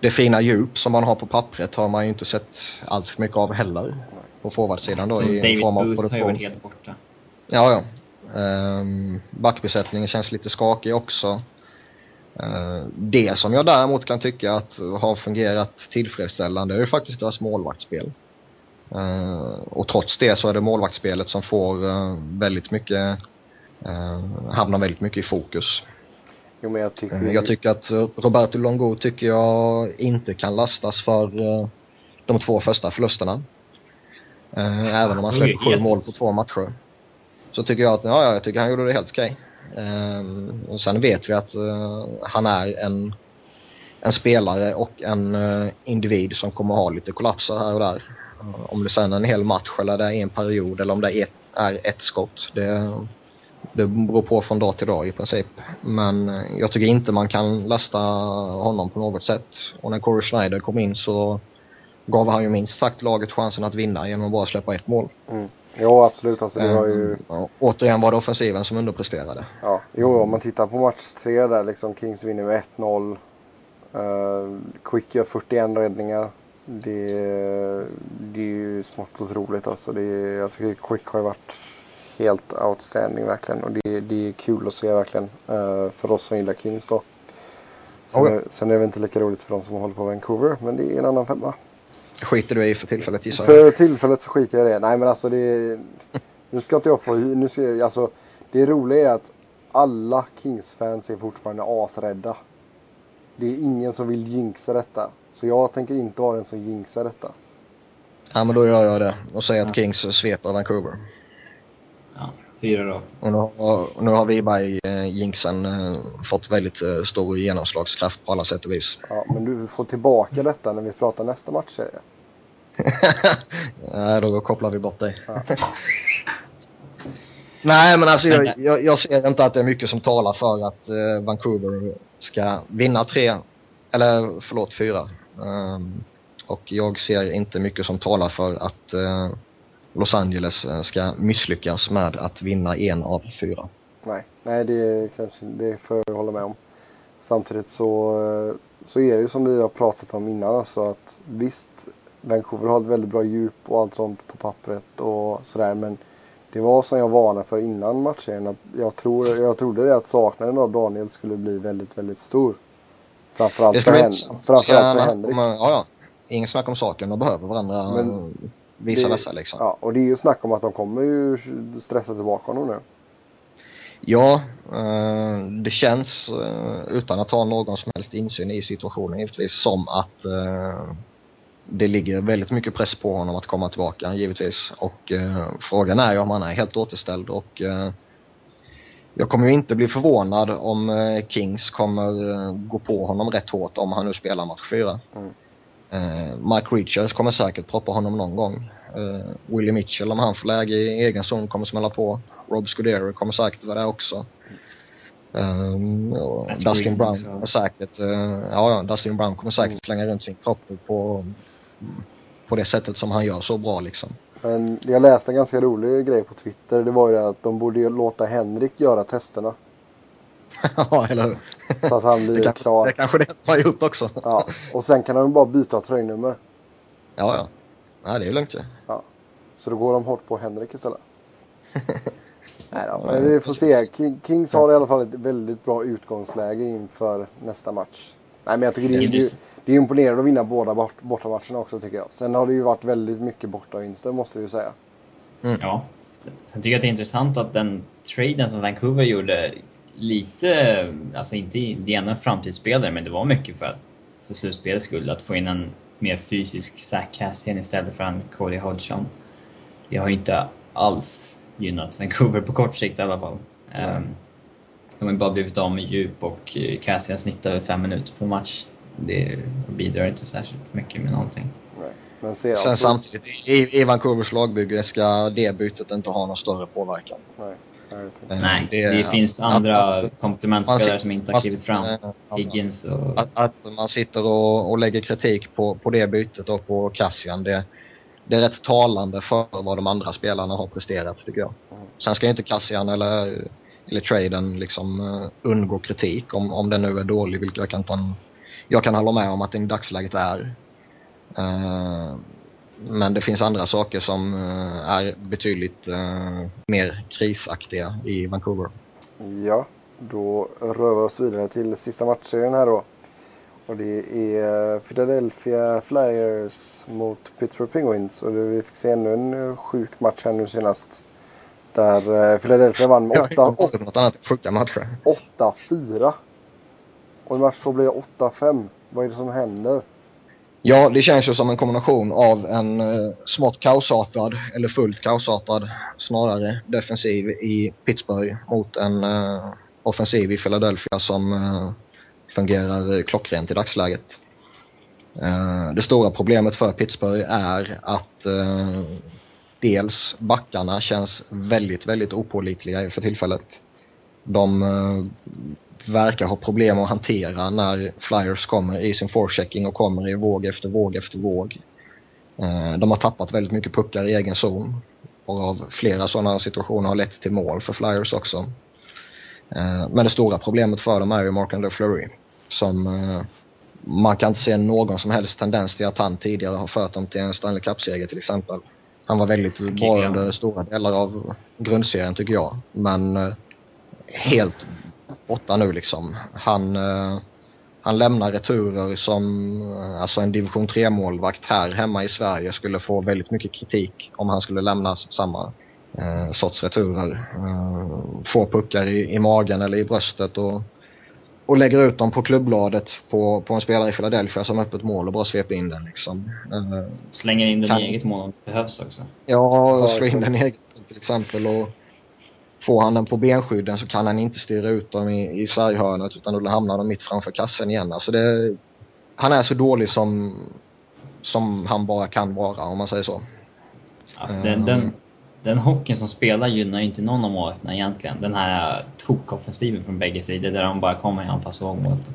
det fina djup som man har på pappret har man ju inte sett allt för mycket av heller. På forwardsidan då Så i David form av Booth har ju produktion. varit helt borta. Ja, ja. Um, backbesättningen känns lite skakig också. Uh, det som jag däremot kan tycka att har fungerat tillfredsställande är ju faktiskt deras målvaktsspel. Uh, och trots det så är det målvaktsspelet som får uh, väldigt mycket, hamnar väldigt mycket i fokus. Jo, men jag tycker... Jag tycker att Roberto Longo tycker jag inte kan lastas för de två första förlusterna. Även om han släpper sju mål på två matcher. Så tycker jag att, ja, ja jag tycker han gjorde det helt okej. Ehm, och sen vet vi att eh, han är en, en spelare och en eh, individ som kommer ha lite kollapser här och där. Eh, om det sen är en hel match eller det är en period eller om det är ett, är ett skott. Det, det beror på från dag till dag i princip. Men jag tycker inte man kan lasta honom på något sätt. Och när Corey Schneider kom in så gav han ju minst sagt laget chansen att vinna genom att bara släppa ett mål. Mm. Jo, absolut. Alltså, det var ju... Ehm, ja, återigen var det offensiven som underpresterade. Ja, jo, om man tittar på match tre där liksom. Kings vinner med 1-0. Uh, Quick gör 41 räddningar. Det, det är ju smått otroligt alltså. Det, jag tycker Quick har ju varit helt outstanding verkligen. Och det, det är kul att se verkligen. eh, för oss som gillar Kings då. Sen, är, sen är det väl inte lika roligt för de som håller på Vancouver. Men det är en annan femma. Skiter du i för tillfället gissar jag. För tillfället så skiter jag i det. Nej men alltså det... Nu ska inte jag få... Nu ska jag, alltså, det roliga är att alla Kings-fans är fortfarande asrädda. Det är ingen som vill jinxa detta. Så jag tänker inte vara den som jinxar detta. Ja men då gör jag det och säger att Kings sveper Vancouver. Fyra raka. Och nu har, nu har vi bara i eh, jinxen eh, fått väldigt eh, stor genomslagskraft på alla sätt och vis. Ja, men du får tillbaka detta när vi pratar nästa matchserie. Nej, då kopplar vi bort dig. Ja. Nej, men alltså jag, jag, jag, ser inte att det är mycket som talar för att eh, Vancouver ska vinna tre, eller förlåt fyra. Um, och jag ser inte mycket som talar för att eh, Los Angeles eh, ska misslyckas med att vinna en av fyra. Nej, nej det, kanske, det får jag hålla med om. Samtidigt så, eh, så är det ju som vi har pratat om innan. Alltså att visst, Vancouver har ett väldigt bra djup och allt sånt på pappret och sådär. Men det var som jag varnade för innan matchen. Att jag, tror, jag trodde det att saknaden av Daniel skulle bli väldigt, väldigt stor. Framförallt för, Hen framförallt för Henrik. Ja, ja. Ingen snack om saken. De behöver varandra. Men visa dessa liksom. Ja, och det är ju snack om att de kommer ju stressa tillbaka honom nu. Ja, eh, det känns eh, utan att ha någon som helst insyn i situationen givetvis som att eh, det ligger väldigt mycket press på honom att komma tillbaka givetvis. Och frågan är ju om han är helt återställd och jag kommer ju inte bli förvånad om Kings kommer gå på honom rätt hårt om han nu spelar match 4. Mm. Uh, Mike Richards kommer säkert proppa honom någon gång. Uh, Willie Mitchell om han får läge i egen zon kommer smälla på. Rob Scudero kommer säkert vara där också. Um, Dustin Brown också. kommer säkert, uh, ja, ja, Dustin Brown kommer säkert mm. slänga runt sin kropp på, på det sättet som han gör så bra liksom. Men jag läste en ganska rolig grej på Twitter. Det var ju att de borde låta Henrik göra testerna. ja, eller hur? Så att han blir det kanske, klar. Det kanske det de har gjort också. ja, och sen kan de bara byta tröjnummer. Ja, ja. Nej, det är ju lugnt ju. Ja. Så då går de hårt på Henrik istället. Nej då, men vi får se. Kings har i alla fall ett väldigt bra utgångsläge inför nästa match. Nej, men jag tycker det är, det, det är imponerande att vinna båda bort, bortamatcherna också tycker jag. Sen har det ju varit väldigt mycket bortavinster måste vi ju säga. Mm. Ja. Sen tycker jag att det är intressant att den traden som Vancouver gjorde lite, alltså inte det ena framtidsspelare, men det var mycket för, att, för slutspelets skull. Att få in en mer fysisk Zack Cassian istället för en Cody Hodgson. Det har ju inte alls gynnat Vancouver på kort sikt i alla fall. Mm. de har bara blivit av med djup och eh, Cassian snittar över fem minuter på match. Det bidrar inte särskilt mycket med någonting. Nej. Men Sen alltså... samtidigt, i, i Vancouvers lagbygge ska det bytet inte ha någon större påverkan. Nej. Nej, det, det finns andra komplementspelare som inte har klivit fram. Higgins och... Att, att, man sitter och, och lägger kritik på, på det bytet och på Cassian, det, det är rätt talande för vad de andra spelarna har presterat tycker jag. Mm. Sen ska inte Cassian eller, eller traden liksom uh, undgå kritik om, om den nu är dålig, vilket jag kan, ta jag kan hålla med om att den i dagsläget är. Uh, men det finns andra saker som uh, är betydligt mer krisaktiga i Vancouver. Ja, då rör vi oss vidare till sista matchserien här då. Och det är Philadelphia Flyers mot Pittsburgh Penguins. Och vi fick se ännu en eh, sjuk match här nu senast. Där eh, Philadelphia vann med 8-4. Och i match två blir det 8-5. Vad är det som händer? Ja, det känns ju som en kombination av en eh, smått kaosartad, eller fullt kaosartad snarare, defensiv i Pittsburgh mot en eh, offensiv i Philadelphia som eh, fungerar klockrent i dagsläget. Eh, det stora problemet för Pittsburgh är att eh, dels backarna känns väldigt, väldigt opålitliga för tillfället. De eh, verkar ha problem att hantera när Flyers kommer i sin forechecking och kommer i våg efter våg efter våg. De har tappat väldigt mycket puckar i egen zon. Och av flera sådana situationer har lett till mål för Flyers också. Men det stora problemet för dem är ju Mark Fleury som eh, man kan inte se någon som helst tendens till att han tidigare har fört dem till en Stanley Cup-seger till exempel. Han var väldigt bra under stora delar av grundserien tycker jag. Men eh, helt borta nu liksom. Han, eh, han lämnar returer som eh, alltså en division 3-målvakt här hemma i Sverige skulle få väldigt mycket kritik om han skulle lämna samma eh, sorts returer. Eh, få puckar i, i magen eller i bröstet och, och lägger ut dem på klubbbladet på, på en spelare i Philadelphia som öppet mål och bara sveper in den. Liksom. Eh, Slänger in den kan... i eget mål om det behövs också. Ja, slå in den i eget mål till exempel. Och, Får han den på benskydden så kan han inte styra ut dem i, i sarghörnet utan då hamnar de mitt framför kassen igen. Alltså det, han är så dålig som, som han bara kan vara om man säger så. Alltså den, den, den hockeyn som spelar gynnar ju inte någon av målvakterna egentligen. Den här tokoffensiven från bägge sidor där de bara kommer i anfallsvåg mot...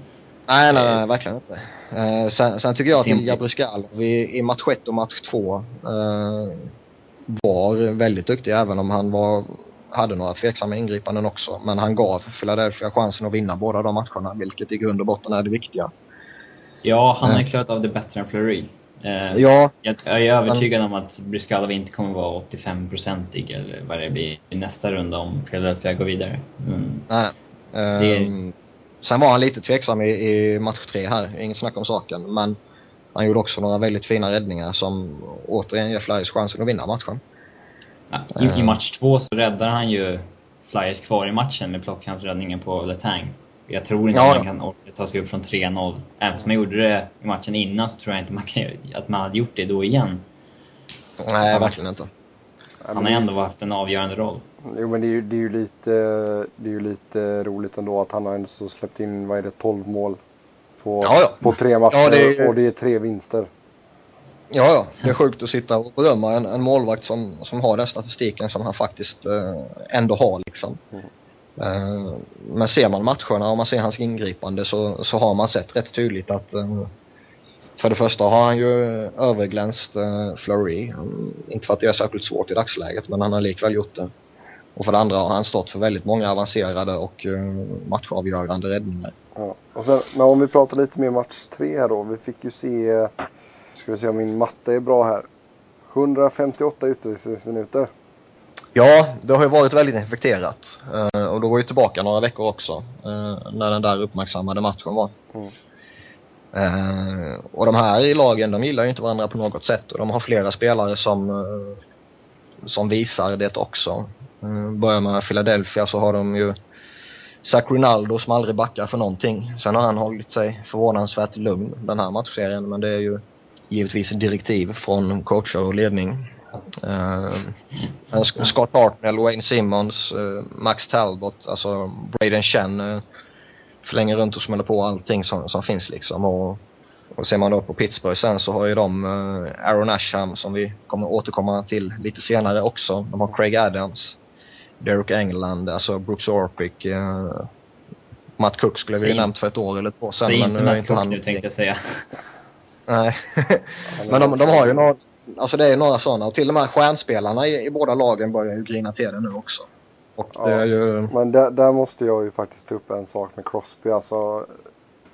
Nej, nej, nej, verkligen inte. Uh, sen, sen, tycker jag att Ilja Bryskalov i, i match 1 och match 2 uh, var väldigt duktig även om han var hade några tveksamma ingripanden också. Men han gav Philadelphia chansen att vinna båda de matcherna, vilket i grund och botten är det viktiga. Ja, han har ju klarat av det bättre än Fleury. Eh, ja. Jag, jag, är övertygad men... om att Bryskalov inte kommer vara 85-procentig eller vad det blir i nästa runda om Philadelphia går vidare. Mm. Nej. Um, Sen var han lite tveksam i, i match tre här, inget snack om saken. Men han gjorde också några väldigt fina räddningar som återigen ger Flyers chansen att vinna matchen. I, I match två så räddar han ju Flyers kvar i matchen med plockhandsräddningen på Letang. Jag tror inte ja, att man kan orka ta sig upp från 3-0. Även som man gjorde det i matchen innan så tror jag inte man kan, att man hade gjort det då igen. Nej, verkligen inte. Han har ändå haft en avgörande roll. Jo, men det är ju, det är ju, lite, det är ju lite roligt ändå att han har ändå släppt in, vad är det, 12 mål på, ja, ja. på tre matcher ja, det är... och det är tre vinster. Ja, ja. Det är sjukt att sitta och bedöma en, en målvakt som, som har den statistiken som han faktiskt eh, ändå har. Liksom. Mm. Eh, men ser man matcherna och man ser hans ingripande så, så har man sett rätt tydligt att eh, för det första har han ju överglänst eh, Flurry. Inte för att det är särskilt svårt i dagsläget men han har likväl gjort det. Och för det andra har han stått för väldigt många avancerade och uh, matchavgörande räddningar. Ja. Och sen, men om vi pratar lite mer match tre här då. Vi fick ju se Ska vi se om min matte är bra här. 158 utvisningsminuter. Ja, det har ju varit väldigt infekterat. Uh, och då går ju tillbaka några veckor också. Uh, när den där uppmärksammade matchen var. Mm. Uh, och de här i lagen, de gillar ju inte varandra på något sätt. Och de har flera spelare som, som visar det också. börjar man med Philadelphia så har de ju Zach Rinaldo som aldrig backar för någonting. Sen har han hållit sig förvånansvärt lugn den här matchserien. Men det är ju givetvis direktiv från coacher och ledning. Uh, Scott Hartnell, Wayne Simmons, uh, Max Talbot, alltså Braden Chen uh, flänger runt och smäller på allting som, som finns liksom. Och, och ser man då på Pittsburgh sen så har ju de uh, Aaron Asham som vi kommer återkomma till lite senare också. De har Craig Adams, Derek England, alltså Brooks Orpik, uh, Matt Cook skulle vi ju nämnt för ett år eller två sedan. Säg inte Matt Cook nu tänkte jag säga. Nej. Men de, de har ju några, alltså det är några sådana och till och med stjärnspelarna i, i båda lagen börjar ju grina till det nu också. Och ja, ju... Men där, där, måste jag ju faktiskt ta upp en sak med Crosby. Alltså,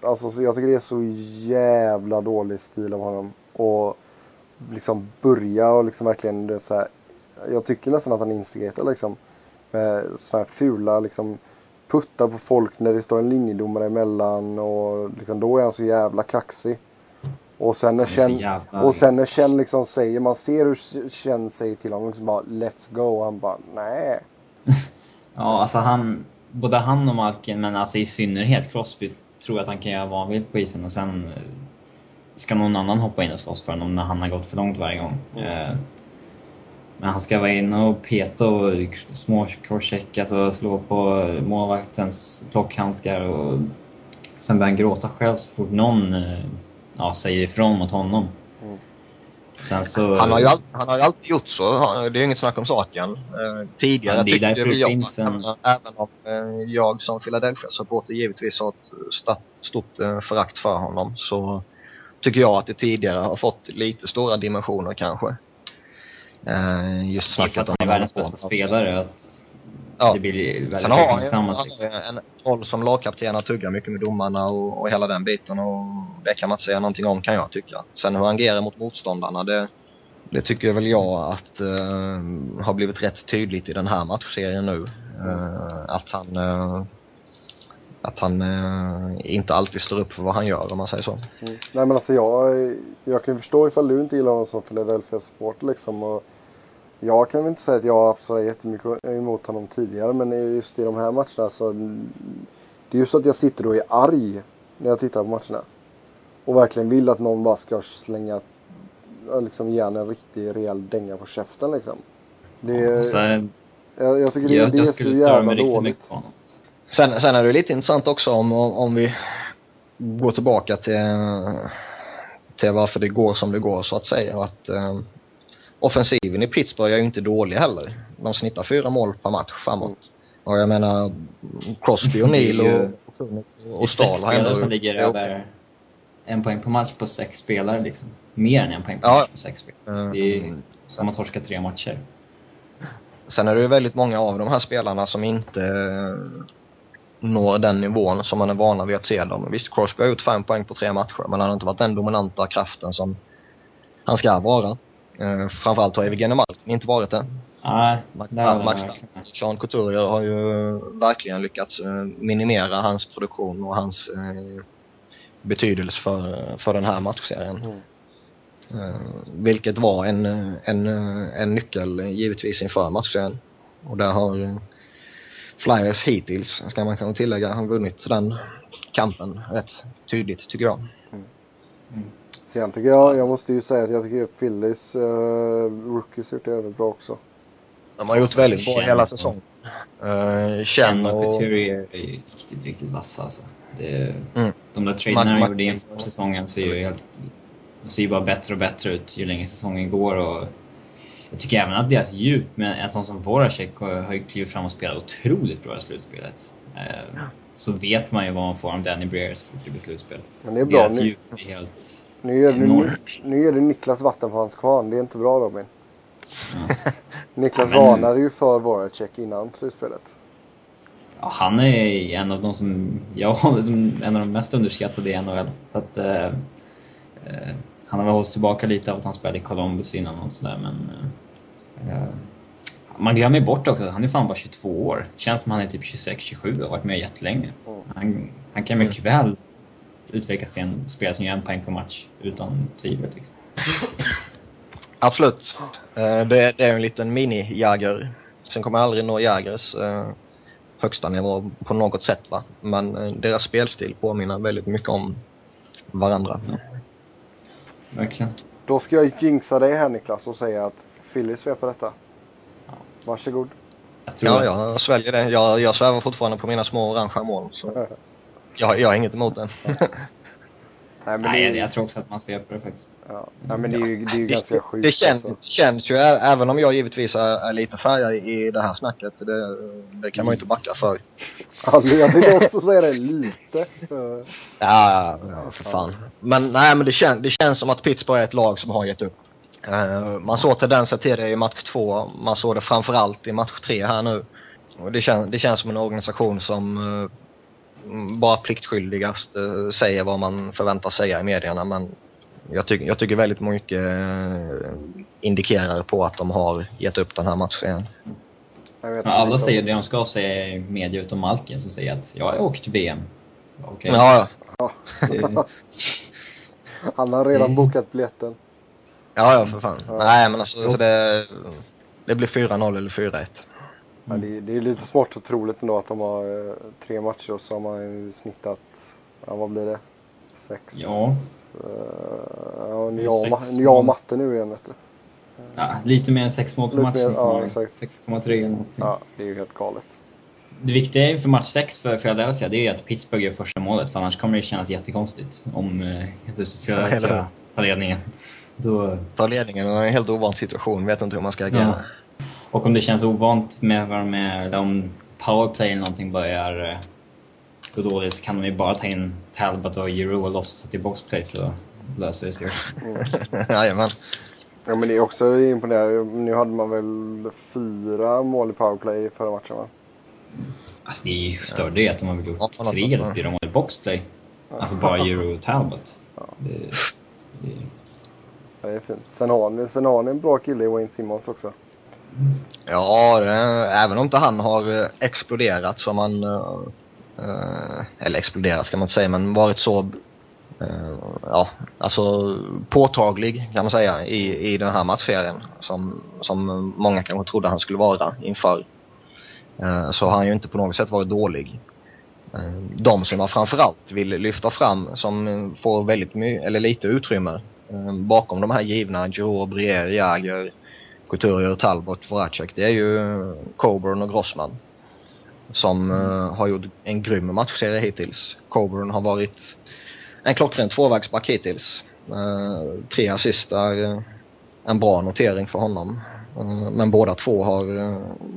alltså jag tycker det är så jävla dålig stil av honom. Och liksom börja och liksom verkligen det så här, Jag tycker nästan att han instigerar liksom. Med sådana här fula liksom puttar på folk när det står en linjedomare emellan och liksom, då är han så jävla kaxig. Och sen när Chen, och sen när Chen liksom säger, man ser hur Chen säger till honom liksom bara Let's go. Och han bara nej. ja, alltså han, både han och Malkin, men alltså i synnerhet Crosby, tror att han kan göra vad han vill på isen och sen eh, ska någon annan hoppa in och slåss för honom när han har gått för långt varje gång. Mm. Men han ska vara inne och peta och små crosschecka, alltså slå på målvaktens plockhandskar och sen börjar han gråta själv så fort någon eh, ja, säger ifrån mot honom. Mm. Sen så... han, har ju all, han har ju alltid gjort så. Det är inget snack om saken. Eh, tidigare ja, tyckte jag, finns en... även om eh, jag som Philadelphia-supporter givetvis har ett stort eh, förakt för honom, så tycker jag att det tidigare har fått lite stora dimensioner kanske. Eh, just snacket om... Det är världens bästa spelare. Att Ja. Det blir väldigt Sen har han ju en roll som lagkapten att tugga mycket med domarna och, och hela den biten och det kan man inte säga någonting om kan jag tycka. Sen hur han agerar mot motståndarna det, det tycker väl jag att uh, har blivit rätt tydligt i den här matchserien nu. Uh, att han uh, att han eh, inte alltid står upp för vad han gör om man säger så. Mm. Nej men alltså jag, jag kan förstå ifall du inte gillar honom som Philadelphia supporter liksom. Och jag kan väl inte säga att jag har haft så jättemycket emot honom tidigare men just i de här matcherna så. Det är ju så att jag sitter och är arg när jag tittar på matcherna. Och verkligen vill att någon bara ska slänga, liksom ge en riktig rejäl dänga på käften liksom. Det, alltså, jag, jag tycker det, jag, det är så jävla dåligt. Sen, sen är det lite intressant också om, om vi går tillbaka till, till varför det går som det går så att säga. Att, eh, offensiven i Pittsburgh är ju inte dålig heller. De snittar fyra mål per match framåt. Och jag menar Crosby och Neil och, och, och Stahl har ändå... som ligger över en poäng per match på sex spelare liksom. Mer än en poäng per ja. match på sex spelare. Det är mm. som att torska tre matcher. Sen är det ju väldigt många av de här spelarna som inte når den nivån som man är vana vid att se dem. Visst, Crosby har gjort fem poäng på tre matcher, men han har inte varit den dominanta kraften som han ska vara. Eh, framförallt har Evgeny Malkin inte varit det. Nej, Max Sean Couturier har ju verkligen lyckats eh, minimera hans produktion och hans eh, betydelse för, för den här matchserien. Mm. Vilket var en, en, en nyckel givetvis inför matchserien. Och där har Flyers hittills, ska man kanske tillägga, har vunnit den kampen rätt tydligt tycker jag. Mm. Mm. Sen tycker jag, jag måste ju säga att jag tycker Phillies uh, rookies gjort det jävligt bra också. De har gjort väldigt bra hela säsongen. Uh, Chen och Couturier är ju riktigt, riktigt vassa alltså. Det, mm. De där traderna gjorde inför säsongen ser ju helt... De ser ju bara bättre och bättre ut ju längre säsongen går och... Jag tycker även att deras djup, med en sån som Voracek har ju klivit fram och spelat otroligt bra i slutspelet. Eh, så vet man ju vad man får om Danny Breers i slutspel. Men det är bra. Deras nu, djup är helt nu är, det, nu är det Niklas vatten på hans kvarn. Det är inte bra Robin. Ja. Niklas ja, men... varnade ju för Voracek innan slutspelet. Ja, han är en av de som jag har som en av de mest underskattade i NHL. Så att, eh, eh, han har väl hållits tillbaka lite av att han spelade i Columbus innan och sådär men... Eh, eh man glömmer bort också att han är fan bara 22 år. Känns som han är typ 26-27 och har varit med jättelänge. Mm. Han, han kan mycket mm. väl utvecklas till en spelare som gör en poäng per match utan tvivel. Liksom. Absolut. Eh, det, är en liten mini-Jagger. Sen kommer jag aldrig nå Jagers eh, högsta nivå på något sätt va. Men eh, deras spelstil påminner väldigt mycket om varandra. Ja. Verkligen. Då ska jag jinxa dig här Niklas och säga att Phillies på detta. Varsågod. Jag ja, jag sväljer det. Jag, jag svävar fortfarande på mina små orangea moln. Så. jag, jag har inget emot det. Nej, men Nej, det... jag tror också att man göra det faktiskt. Ja. Nej, men det är ju, det är ju ganska sjukt. Det känns, alltså. känns ju, även om jag givetvis är, är lite färgad i det här snacket, det, det kan man ju inte backa för. Alltså, jag tänkte också säga det lite. Ja, ja, för fan. Men nej, men det, kän, det känns som att Pittsburgh är ett lag som har gett upp. Uh, man såg tendenser till det i match två, man såg det framförallt i match tre här nu. Och det, kän, det känns som en organisation som uh, bara pliktskyldigast uh, säger vad man förväntas säga i medierna men jag, ty jag tycker väldigt mycket uh, indikerar på att de har gett upp den här matchen. Ja, alla säger det de ska säga i media utom Malkin som säger att jag har åkt VM. Okay. Ja, ja. Han har redan bokat biljetten. Ja, ja för fan. Ja. Nej, men alltså det, det blir 4-0 eller 4-1. Ja, det, det, är lite svårt och troligt ändå att de har eh, tre matcher och så har man snittat, ja vad blir det? Sex? Ja. Uh, ja, ni har matte nu igen vet du. Ja, lite mer än sex mål per match. Ja, 6,3 eller någonting. Ja, det är ju helt galet. Det viktiga inför match 6 för Philadelphia det är ju att Pittsburgh gör första målet för annars kommer det kännas jättekonstigt om eh, Philadelphia tar ledningen. Då... Tar ledningen och en helt ovan situation, vet inte hur man ska agera. Ja. Och om det känns ovant med vad de är, eller om powerplay eller någonting börjar eh, gå dåligt så kan de ju bara ta in Talbot och Giroux och låtsas till boxplay så löser det sig också. Jajamän. Ja men det är också imponerande. Nu hade man väl fyra mål i powerplay förra matchen va? Alltså det är ju större det att de har väl gjort ja, tre eller fyra mål i boxplay. Alltså bara Euro och Talbot. Ja. Det, det... Ja, det är fint. Sen har, ni, sen har ni en bra kille i Wayne Simmons också. Ja, även om inte han har eh, exploderat som han eh, eh, eller exploderat kan man inte säga, men varit så eh, ja, alltså påtaglig kan man säga i, i den här matchserien som, som många kanske trodde han skulle vara inför. Eh, så har han ju inte på något sätt varit dålig. Eh, de som jag framförallt vill lyfta fram som får väldigt mycket, eller lite utrymme eh, bakom de här givna Giroud, Brier, Jäger, Couturier, Talbot, Voracek det är ju Coburn och Grossman. Som uh, har gjort en grym matchserie hittills. Coburn har varit en klockren tvåvägsback hittills. Uh, tre assist är uh, en bra notering för honom. men båda två har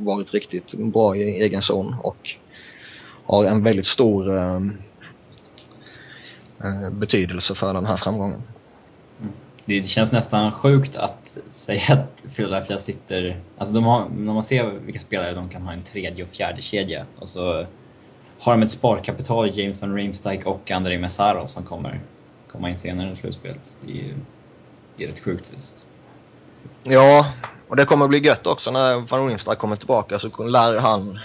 varit riktigt bra i egen zon och har en väldigt stor betydelse för den här framgången det känns nästan sjukt att säga att Philadelphia sitter... Alltså de har, när man ser vilka spelare de kan ha en tredje och fjärde kedja och så har de ett sparkapital, James van Riemsdyk och André Messaro som kommer komma in senare i slutspelet. Det är det är rätt sjukt faktiskt. Ja, och det kommer bli gött också när van Riemsdyk kommer tillbaka så lär han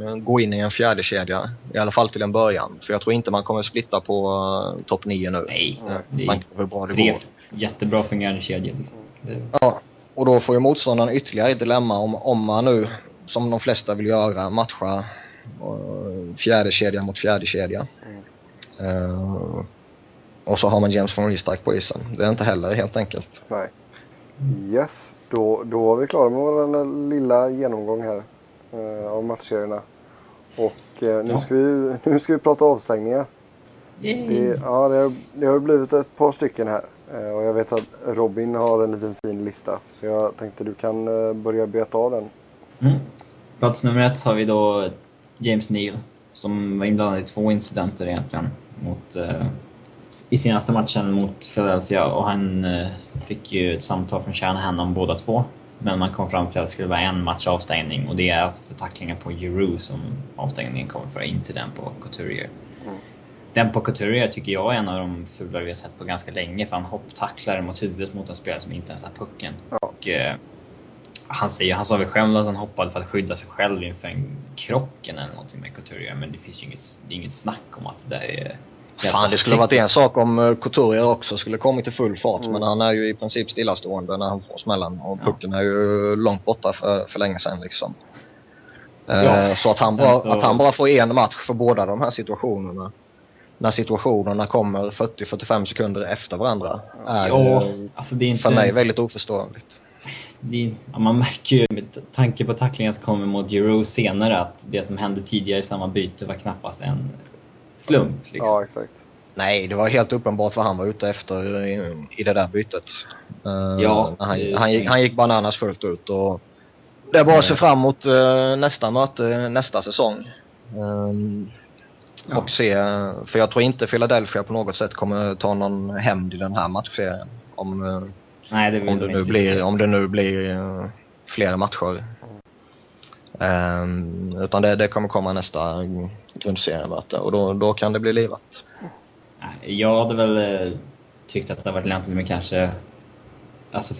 eh, gå in i en fjärde kedja i alla fall till en början. För jag tror inte man kommer splitta på uh, topp 9 nu. Nej, det är man, hur bra det tre, går jättebra fungerande kedja. Liksom. Det... Ja, och då får ju motståndaren ytterligare ett dilemma om, om man nu, som de flesta vill göra, matcha uh, fjärde kedja mot fjärde kedja. Mm. Uh, och så har man James von Riestark på isen. Det är inte heller helt enkelt. Nej. Yes, då, då var vi klara med vår lilla genomgång här uh, av matchserierna. Och uh, nu, ja. ska vi, nu ska vi prata avstängningar. Det, ja, det har, det har blivit ett par stycken här. Eh, och jag vet att Robin har en liten fin lista. Så jag tänkte du kan eh, börja beta av den. Mm. Plats nummer ett har vi då James Neal. Som var inblandad i två incidenter egentligen. Mot, eh, I senaste matchen mot Philadelphia. Och han eh, fick ju ett samtal från Shanahan om båda två. Men man kom fram till att det skulle vara en match avstängning. Och det är alltså för tacklingen på Giroux som avstängningen kommer för, inte den på Couturier. Den på Couturier tycker jag är en av de fulare vi har sett på ganska länge för han hopptacklar mot huvudet mot en spelare som inte ens har pucken. Ja. Och, eh, han, säger, han sa väl själv att han hoppade för att skydda sig själv inför en krocken eller någonting med Couturier men det finns ju inget, det är inget snack om att det är Fan, det skulle varit en sak om uh, Couturier också skulle kommit i full fart mm. men han är ju i princip stillastående när han får smällen och pucken ja. är ju långt borta för, för länge sedan liksom. Ja. Så, att han, bara, så... att han bara får en match för båda de här situationerna när situationerna kommer 40-45 sekunder efter varandra är ja, alltså det är inte för mig ens... väldigt oförståeligt. Är, ja, man märker ju med tanke på tacklingen som kommer mot Giroud senare att det som hände tidigare i samma byte var knappast en slump. Liksom. Ja, exakt. Nej, det var helt uppenbart vad han var ute efter i, i det där bytet. Uh, ja, han, det... han, gick, han gick bananas fullt ut och det är bara att se fram emot uh, nästa möte nästa säsong. Um, Ja. Och se, för jag tror inte Philadelphia på något sätt kommer ta någon hämnd i den här matchserien. Om, eh, Nej, det om, det nu blir, om det nu blir uh, fler matcher. Um, utan det, det kommer komma nästa grundseriemöte och då, då kan det bli livat. Jag hade väl uh, tyckt att det varit lämpligt med kanske alltså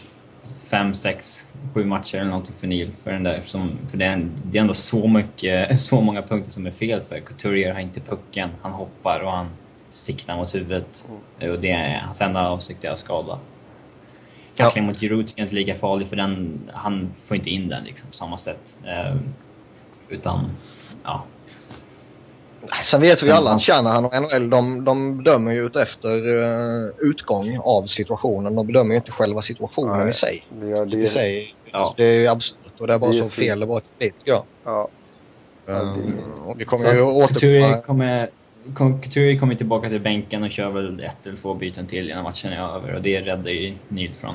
fem, sex, sju matcher eller någonting för Neil. För, den där, som, för det, är, det är ändå så, mycket, så många punkter som är fel för Couturier har inte pucken, han hoppar och han siktar mot huvudet. Mm. Och det är hans enda avsikt är att skada. Tackling ja. mot Giroud är inte lika farlig för den, han får inte in den liksom, på samma sätt. Eh, utan, ja, Sen vet vi alla att Shanahan och NHL de, de bedömer ju efter uh, utgång av situationen. De bedömer ju inte själva situationen Nej, i sig. Det, det, i sig ja. det är absurt och det är bara det är så fel det bara jag. Ja. Um, och vi kommer ju återkomma... kommer, Couturier kommer tillbaka till bänken och kör väl ett eller två byten till innan matchen är över och det räddar ju Neil från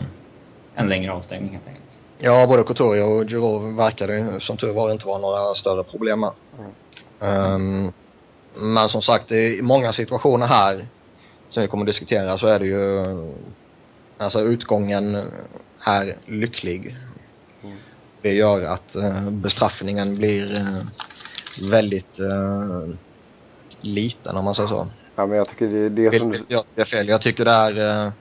en längre avstängning helt enkelt. Ja, både Couturier och Giroud verkade som tur var inte vara några större problem med. Mm. Um, men som sagt, i många situationer här som vi kommer att diskutera så är det ju alltså utgången är lycklig. Mm. Det gör att uh, bestraffningen blir uh, väldigt uh, liten om man säger så. Ja men jag tycker det, det är som... Jag, fel. Jag tycker det är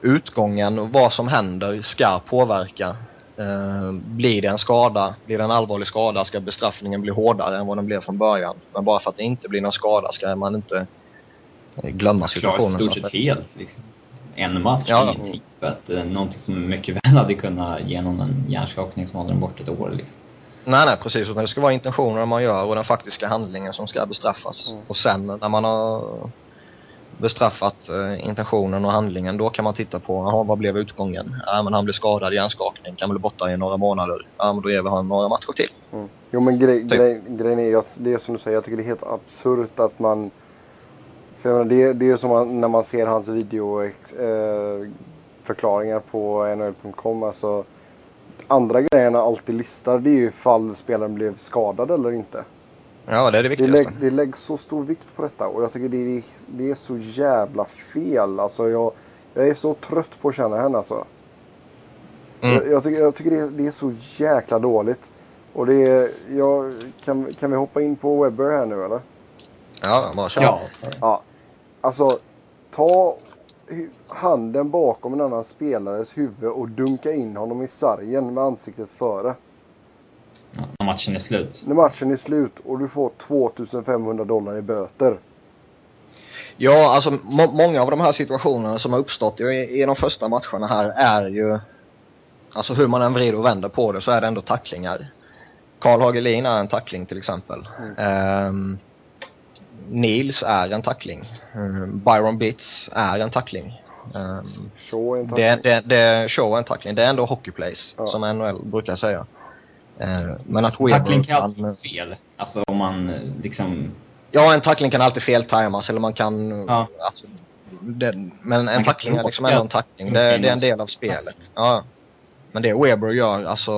utgången och vad som händer ska påverka Eh, blir det en skada, blir det en allvarlig skada ska bestraffningen bli hårdare än vad den blev från början. Men bara för att det inte blir någon skada ska man inte eh, glömma situationen. Klara stort sett helt. Liksom. En match, Ja. ingenting. För att eh, någonting som mycket väl hade kunnat ge någon en hjärnskakning som håller den bort ett år. Liksom. Nej, nej precis. Utan det ska vara intentionen man gör och den faktiska handlingen som ska bestraffas. Mm. Och sen när man har bestraffat eh, intentionen och handlingen då kan man titta på aha, vad blev utgången? Ja men han blev skadad i hjärnskakning, kan bli borta i några månader. Ja men då ger vi honom några matcher till. Mm. Jo men grej, Typ. grej, grejen är att det är som du säger, jag tycker det är helt absurt att man... För jag menar, det, det är som man, när man ser hans video eh, förklaringar på nhl.com. Alltså, andra grejerna alltid listar det är ju ifall spelaren blev skadad eller inte. Ja det är det Det, viktigaste. lägg, det läggs så stor vikt på detta och jag tycker det är, det är så jävla fel. Alltså jag, jag är så trött på att känna henne alltså. Mm. Jag, jag tycker, jag tycker det, är, det är så jäkla dåligt. Och det är, jag, kan, kan vi hoppa in på Webber här nu eller? Ja, bara kör. Ja. Ja. Alltså, ta handen bakom en annan spelares huvud och dunka in honom i sargen med ansiktet före. Ja, när matchen är slut. När matchen är slut och du får 2500 dollar i böter. Ja, alltså må många av de här situationerna som har uppstått i, i de första matcherna här är ju... Alltså hur man än vrider och vänder på det så är det ändå tacklingar. Karl Hagelin är en tackling till exempel. Ehm, Nils är en tackling. Ehm, Byron Bitts är en tackling. Ehm, Shaw är en det, tackling. det, det show är en tackling. Det är ändå hockeyplays Ja. som NHL brukar säga. Ehm, men att Tackling kan Weber alltid vara fel. Alltså om man eh, liksom... Ja, en tackling kan alltid feltajmas eller man kan... Ja. Alltså, det, men en tackling är liksom ändå en tackling. Det, det är en del av spelet. Ja. Men det Weber gör, alltså...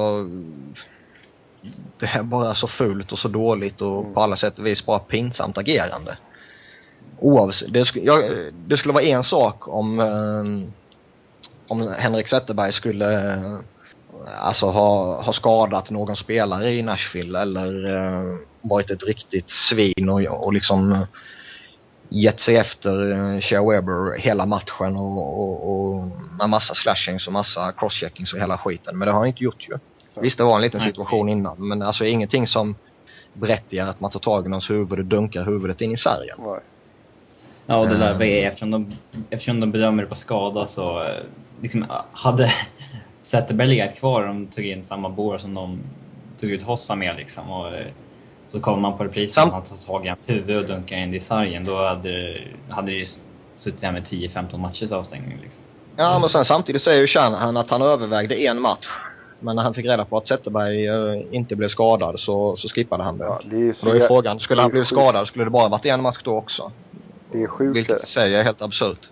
Det är bara så fult och så dåligt och på alla sätt och vis bara pinsamt agerande. Oavsett, det, jag, det skulle vara en sak om, eh, om Henrik Zetterberg skulle eh, alltså ha, ha skadat någon spelare i Nashville eller eh, varit ett riktigt svin och, och liksom eh, gett sig efter eh, Shea Weber hela matchen och, och, och med massa slashings och massa crosscheckings och hela skiten. Men det har han inte gjort ju. Visst det var en liten situation innan men alltså ingenting som berättigar att man tar tag i någons huvud och dunkar huvudet in i sargen. Ja, och det där Eh. eftersom de, eftersom de bedömer det på skada så eh, liksom, hade Zetterberg legat kvar och de tog in samma bår som de tog ut Hossa med liksom. Och, eh, så kommer man på reprisen Sam- och han tar tag i hans huvud och dunkar in det i sargen. Då hade, hade det ju suttit där med 10-15 matchers avstängning. Liksom. Ja men sen samtidigt säger ju Shanahan att han övervägde en match. Men när han fick reda på att Zetterberg eh, inte blev skadad så, så skippade han det. Ja, det så Då är frågan, skulle är han sjukt. skadad skulle det bara varit en match då också. Det är sjukt det. Vilket i sig är helt absurt.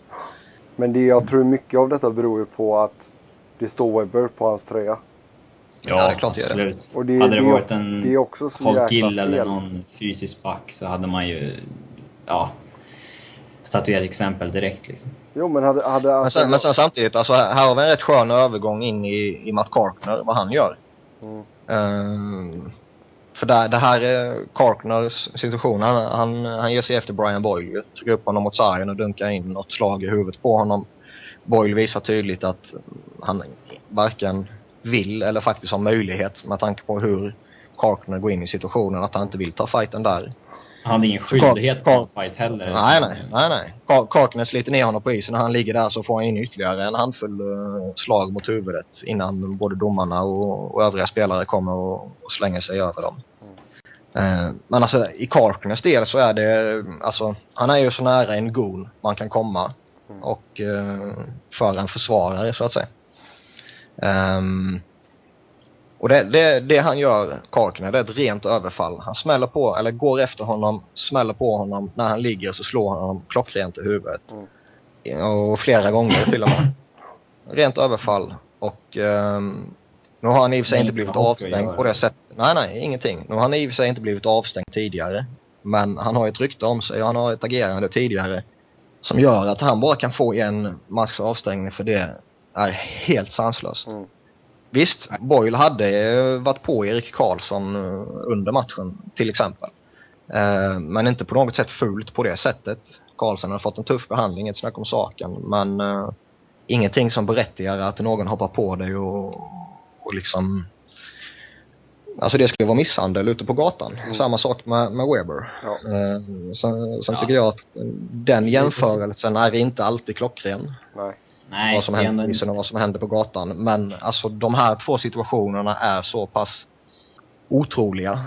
Men det, jag tror mycket av detta beror ju på att det står Webber på hans tröja. Ja, det är klart det gör det. absolut. Och det, hade det, det, varit en det är också så Paul jäkla Gill eller någon fysisk back så hade man ju ja, statuerat exempel direkt. Liksom. Jo men hade... hade Men alltså, sen, men sen samtidigt, alltså, här har vi en rätt skön övergång in i, i Matt Karkner, vad han gör. Mm. Ehm, för där, det här är Karkners situation. Han, han, han ger sig efter Brian Boyle, trycker upp honom mot sargen och dunkar in något slag i huvudet på honom. Boyle visar tydligt att han varken vill eller faktiskt har möjlighet med tanke på hur Karkner går in i situationen, att han inte vill ta fighten där. Han hade ingen skyldighet att ta fight heller. Nej, nej, nej, nej. Kar- Karkner sliter ner honom på isen och han ligger där så får han in ytterligare en handfull eh, slag mot huvudet innan både domarna och, och övriga spelare kommer och, och slänger sig över dem. Eh, men alltså i Karkners del så är det, alltså han är ju så nära en goal man kan komma och eh, för en försvarare så att säga. Ehm, och det, det, det han gör, Karkner, det är ett rent överfall. Han smäller på, eller går efter honom, smäller på honom. När han ligger så slår han honom klockrent i huvudet. Och flera gånger till och med. Rent överfall. Och ehm, nu har han i och för sig inte blivit avstängd på det sättet. Nej, nej, ingenting. Nu har han i och för sig inte blivit avstängd tidigare. Men han har ett rykte om sig och han har ett agerande tidigare. Som gör att han bara kan få en matchs avstängning för det är helt sanslöst. Mm. Visst, Boyle hade eh, varit på Erik Karlsson eh, under matchen till exempel. Eh, Men inte på något sätt fult på det sättet. Karlsson har fått en tuff behandling, ett snack om saken. Men ingenting som berättigar att någon hoppar på dig och, och liksom Alltså det skulle vara misshandel ute på gatan. Mm. Samma sak med, med Weber. Ja. Eh, sen sen Ja. tycker jag att den jämförelsen är inte alltid klockren. Nej. Nej, vad som händer isen och vad som händer på gatan. Men alltså de här två situationerna är så pass otroliga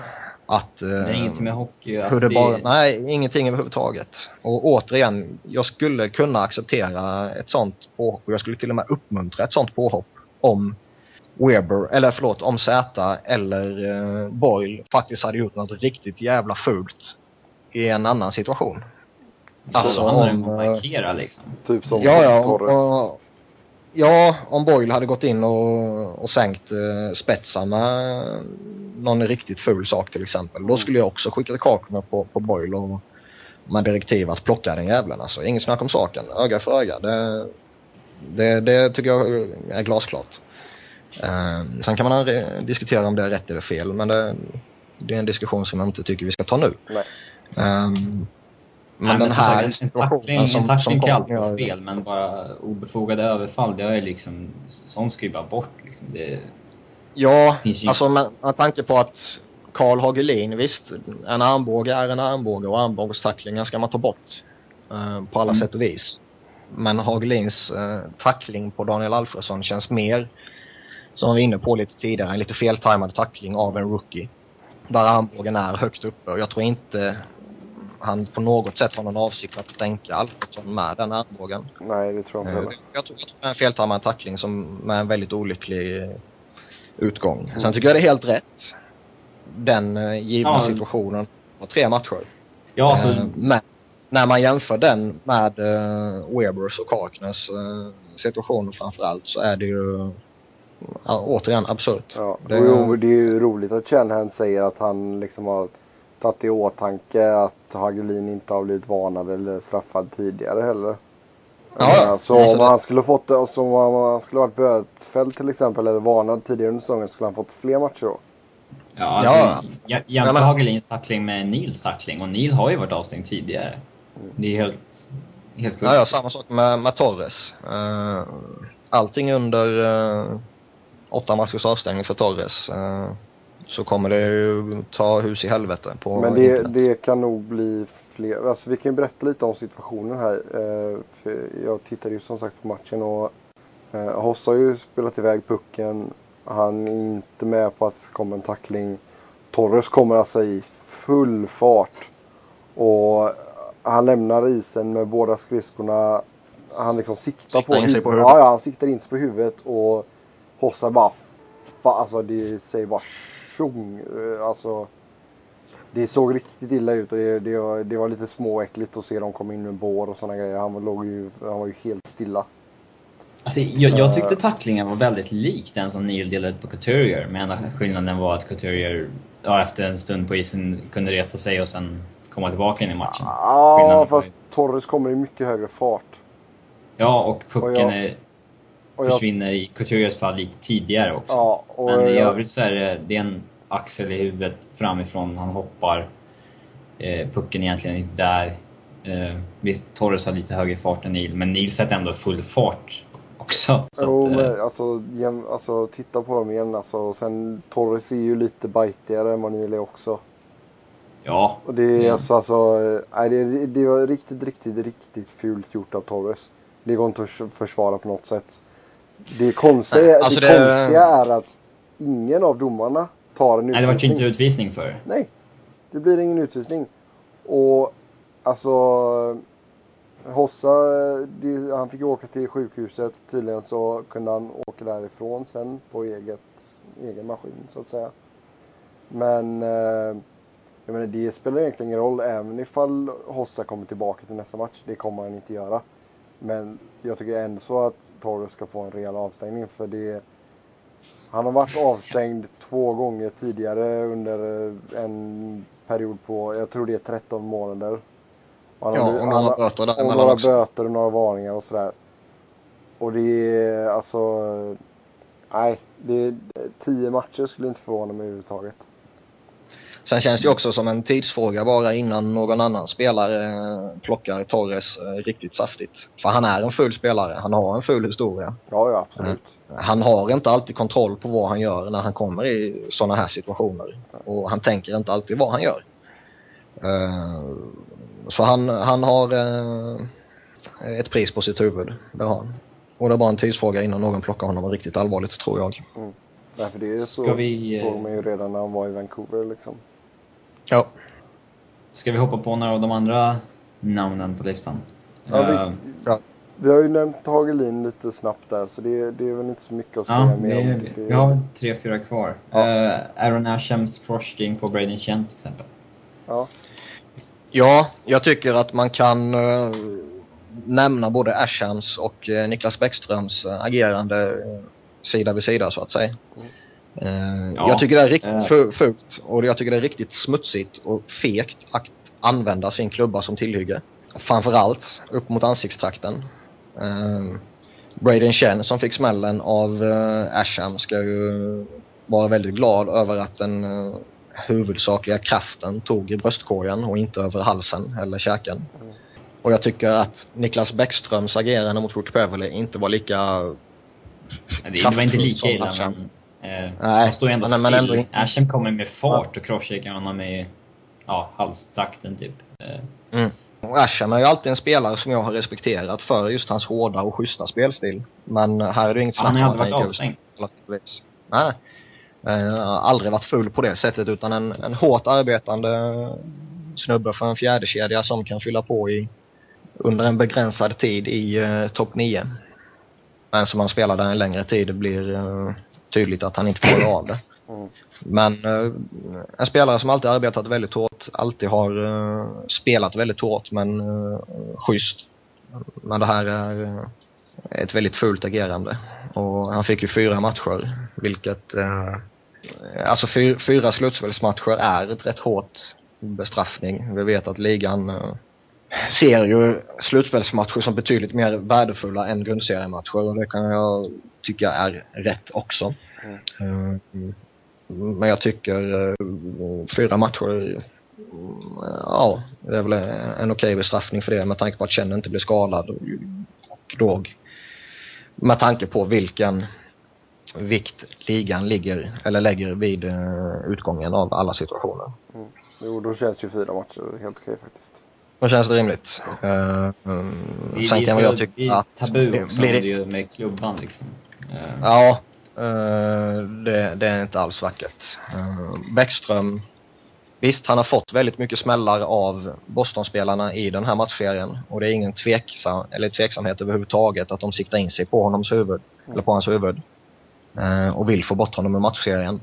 att... eh, Det är inget med hockey. hur Alltså, det det, bara, nej, ingenting överhuvudtaget. Och återigen, jag skulle kunna acceptera ett sånt påhopp och jag skulle till och med uppmuntra ett sånt påhopp om Weber, eller förlåt, om Z eller eh, Boyle faktiskt hade gjort något riktigt jävla fult i en annan situation. alltså, om, om eh, markera liksom. Typ som Ja, ja, och, ja, om Boyle hade gått in och, och sänkt eh, Spetsa med någon riktigt ful sak till exempel. Då skulle jag också skicka kakorna på, på Boyle och med direktiv att plocka den jävlen. Alltså, inget snack om saken. Öga för öga. Det, det, det tycker jag är glasklart. Eh, sen kan man diskutera om det är rätt eller fel, men det, det är en diskussion som jag inte tycker vi ska ta nu. Nej. Ehm, men Nej, den som här sagt, en situationen tackling, som, en tackling kan alltid vara fel, men bara obefogade överfall, det är liksom... Sånt ska ju bara bort liksom. Det, Ja, Finns ju- alltså med, med tanke på att Karl Hagelin, visst, en armbåge är en armbåge och armbågstacklingar ska man ta bort eh, på alla Mm. sätt och vis. Men Hagelins eh, tackling på Daniel Alfredsson känns mer, som vi var inne på lite tidigare, en lite feltajmad tackling av en rookie. Där armbågen är högt uppe och jag tror inte han på något sätt har någon avsikt att stänka Alfredsson med den armbågen. Nej, det tror jag inte Eh, heller. Jag tror att det är en feltajmad tackling som med en väldigt olycklig utgång. Sen tycker jag det är helt rätt. Den eh, givna Ja. situationen på tre matcher. ja, alltså, Eh, Men när man jämför den med Webers och Kaknäs situationer framförallt så är det ju ja, återigen absurt. Ja, Det- och jo, det är ju roligt att Shanahan säger att han liksom har tagit i åtanke att Hagelin inte har blivit varnad eller straffad tidigare heller. Ja, ja. Så så om det- han skulle fått som om han skulle varit bötfälld till exempel eller varnad tidigare under säsongen skulle han fått fler matcher då. ja, alltså Ja. jä- jämför men- Hagelins tackling med Nils tackling, och Neil har ju varit avstängd tidigare. Det är helt, helt sjukt. Ja, ja, samma sak med, med Torres. Eh, allting under uh, åtta matchers avstängning för Torres så så kommer det ju ta hus i helvete på Men det, det kan nog bli fler. Alltså vi kan ju berätta lite om situationen här. Eh, för jag tittade ju som sagt på matchen och eh, Hoss har ju spelat iväg pucken. Han är inte med på att det ska komma en tackling. Torres kommer alltså i full fart. Och han lämnar isen med båda skridskorna. Han liksom siktar på på huvudet. Ja, ja, han siktar in sig på huvudet och Hossa bara... Fa, alltså det säger bara tjong. Eh, Alltså... Det såg riktigt illa ut och det, det, var, det var lite småäckligt att se dem komma in med bår och sådana grejer. Han, låg ju, han var ju helt stilla. Alltså, jag, jag tyckte Eh. tacklingen var väldigt lik den som Neil delade på Couturier. Men enda skillnaden var att Couturier ja, efter en stund på isen kunde resa sig och sen komma tillbaka in i matchen. Ja, Skillnaden var fast Torres kommer i mycket högre fart. Ja, och pucken Och jag- är, jag, försvinner i Couturiers fall lite tidigare också. ja, Men i jag, övrigt så är det, det är en axel i huvudet framifrån, han hoppar. Eh, pucken är egentligen inte där. Eh, visst, Torres har lite högre fart än Neil, men Neil sätter ändå full fart också. Så jo, att, eh, men alltså, jäm, alltså titta på dem igen alltså. Och sen Torres är ju lite bitigare än vad Neil är också. ja, Och det är Ja. alltså, alltså eh, nej, det, det var riktigt, riktigt, riktigt fult gjort av Torres. Det går inte att förs- försvara på något sätt. Det konstiga, Nej, alltså det, det- konstiga är att ingen av domarna tar en nej det var ju utvisning. inte utvisning för. Nej, det blir ingen utvisning. Och alltså Hossa, det, han fick åka till sjukhuset. Tydligen så kunde han åka därifrån sen på eget, egen maskin så att säga. Men eh, jag menar, det spelar egentligen ingen roll även ifall Hossa kommer tillbaka till nästa match. Det kommer han inte göra. Men jag tycker ändå så att Torres ska få en rejäl avstängning för det han har varit avstängd två gånger tidigare under eh, en period på, jag tror det är 13 månader. Och han Ja, har- och han några har- böter och däremellan några också. böter och några varningar och sådär. Och det är alltså... Nej, det är, tio matcher skulle inte förvåna mig överhuvudtaget. Sen känns det ju också som en tidsfråga bara innan någon annan spelare eh, plockar Torres eh, riktigt saftigt. För han är en full spelare, han har en full historia. Ja, ja absolut. Han har inte alltid kontroll på vad han gör när han kommer i sådana här situationer. Och han tänker inte alltid vad han gör. Eh, Så han, han har eh, ett pris på sitt huvud, det har han. Och det är bara en tidsfråga innan någon plockar honom riktigt allvarligt tror jag. Nej, för det är så, Ska vi, eh, såg man ju redan när han var i Vancouver liksom. Ja. Ska vi hoppa på några av de andra namnen på listan? Ja, vi- Eh, ja. Vi har ju nämnt Hagelin lite snabbt där så det, det är väl inte så mycket att säga Ja, mer om. vi, Det, vi har tre, fyra kvar. Ja. Eh, Aaron Ashams crossking på Braden Chen till exempel. ja, Ja, jag tycker att man kan eh, nämna både Ashams och eh, Niklas Bäckströms agerande sida vid sida så att säga. Eh, Ja, jag tycker det är riktigt eh. fu- fult och jag tycker det är riktigt smutsigt och fegt att använda sin klubba som tillhygge. Framförallt upp mot ansiktstrakten. Eh, Braden Chen som fick smällen av Asham ska ju vara väldigt glad över att den huvudsakliga kraften tog i bröstkorgen och inte över halsen eller käken. Mm. Och jag tycker att Niklas Bäckströms agerande mot Rick Beverly inte var lika... Det, det var inte lika illa men... Eh, Nej, de står ju ändå men- still. men ändå inte- Asham kommer med fart och crosscheckar honom i ja, halstrakten typ. Eh, Och Asham är ju alltid en spelare som jag har respekterat för just hans hårda och schyssta spelstil. Men här är det inget han har snack ju om att varit gick avstängd. Nej. Eh, har aldrig varit full på det sättet utan en, en hårt arbetande snubbe för en fjärdekedja som kan fylla på i under en begränsad tid i eh, topp 9. Men som han spelar där en längre tid blir eh, tydligt att han inte klarar av det. Mm. Men eh, en spelare som alltid arbetat väldigt hårt, alltid har eh, spelat väldigt hårt men uh, schysst. Men det här är eh, ett väldigt fult agerande. Och han fick ju fyra matcher, vilket... Eh, alltså fy, fyra slutspelsmatcher är ett rätt hårt bestraffning. Vi vet att ligan eh, ser ju slutspelsmatcher som betydligt mer värdefulla än grundseriematcher och det kan jag tycka är rätt också. Eh, men jag tycker eh, fyra matcher, eh, ja, det är väl en okej bestraffning för det med tanke på att Chen inte blir skadad. Och då med tanke på vilken vikt ligan ligger, eller lägger vid eh, utgången av alla situationer. jo, då känns ju fyra matcher helt okej faktiskt. Då känns det rimligt. Mm, sen kan jag tycka det är att tabu också blir blir det- det... med klubban liksom. Eh. Ja, eh, det, det är inte alls vackert. Uh, Bäckström, visst han har fått väldigt mycket smällar av Boston-spelarna i den här matchserien och det är ingen tveksam, eller tveksamhet överhuvudtaget att de siktar in sig på honoms huvud, eller på hans huvud och vill få bort honom ur matchserien.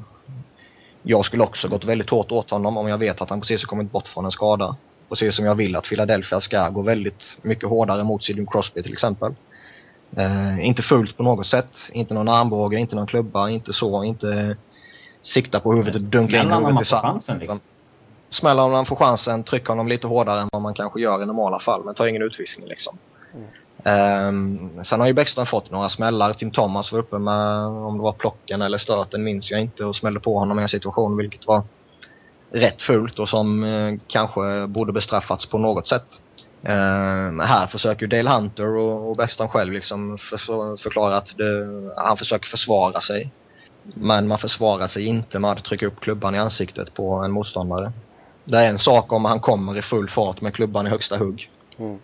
Jag skulle också gått väldigt hårt åt honom om jag vet att han precis har kommit bort från en skada. Precis som jag vill att Philadelphia ska gå väldigt mycket hårdare mot Sidney Crosby till exempel. Eh, inte fullt på något sätt. Inte någon armbåge, inte någon klubba, inte så. Inte sikta på huvudet och dunka in huvudet i får sanden. chansen liksom. Smälla om han får chansen, trycka honom lite hårdare än vad man kanske gör i normala fall, men ta ingen utvisning liksom. Ehm, sen har ju Bäckström fått några smällar. Tim Thomas var uppe med, om det var plocken eller stöten minns jag inte, och smällde på honom i en situation vilket var rätt fult och som eh, kanske borde bestraffats på något sätt. Ehm, här försöker Dale Hunter och, och Bäckström själv liksom för, förklara att det, han försöker försvara sig. Men man försvarar sig inte med att trycka upp klubban i ansiktet på en motståndare. Det är en sak om han kommer i full fart med klubban i högsta hugg. Mm.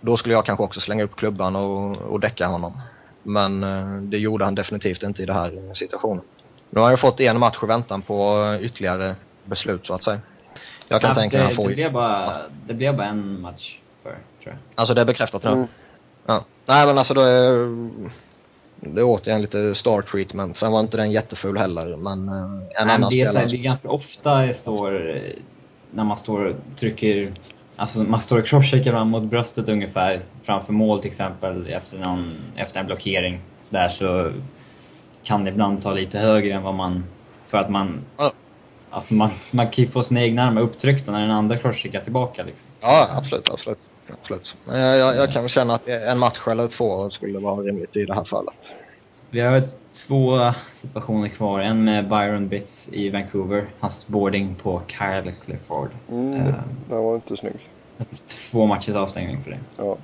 Då skulle jag kanske också slänga upp klubban och, och däcka honom. Men eh, det gjorde han definitivt inte i den här situationen. Nu har jag fått en match i väntan på eh, ytterligare beslut så att säga. Jag kan Alltså, tänka det, mig att han det, får... blev bara, det blev bara en match för, tror jag. Alltså det är bekräftat nu? Mm. Ja. Nej men alltså det är, det är återigen lite star treatment. Sen var inte den jättefull heller men eh, en Nej, annan det, är så spelare... här, det är ganska ofta det står, när man står och trycker, alltså man står och crosscheckar varandra mot bröstet ungefär framför mål till exempel efter, någon, efter en blockering. Så, där, så kan det ibland ta lite högre än vad man, för att man, Ja. Alltså man, man kan ju få sina egna armar upptryckta när den andra crosscheckar tillbaka liksom. Ja absolut, absolut. absolut. Men jag, jag, jag kan väl känna att en match eller två skulle vara rimligt i det här fallet. Vi har två situationer kvar. En med Byron Bits i Vancouver. Hans boarding på Kyle Clifford. Mm, Eh, Den var inte snygg. Två matchers avstängning för det. Ja.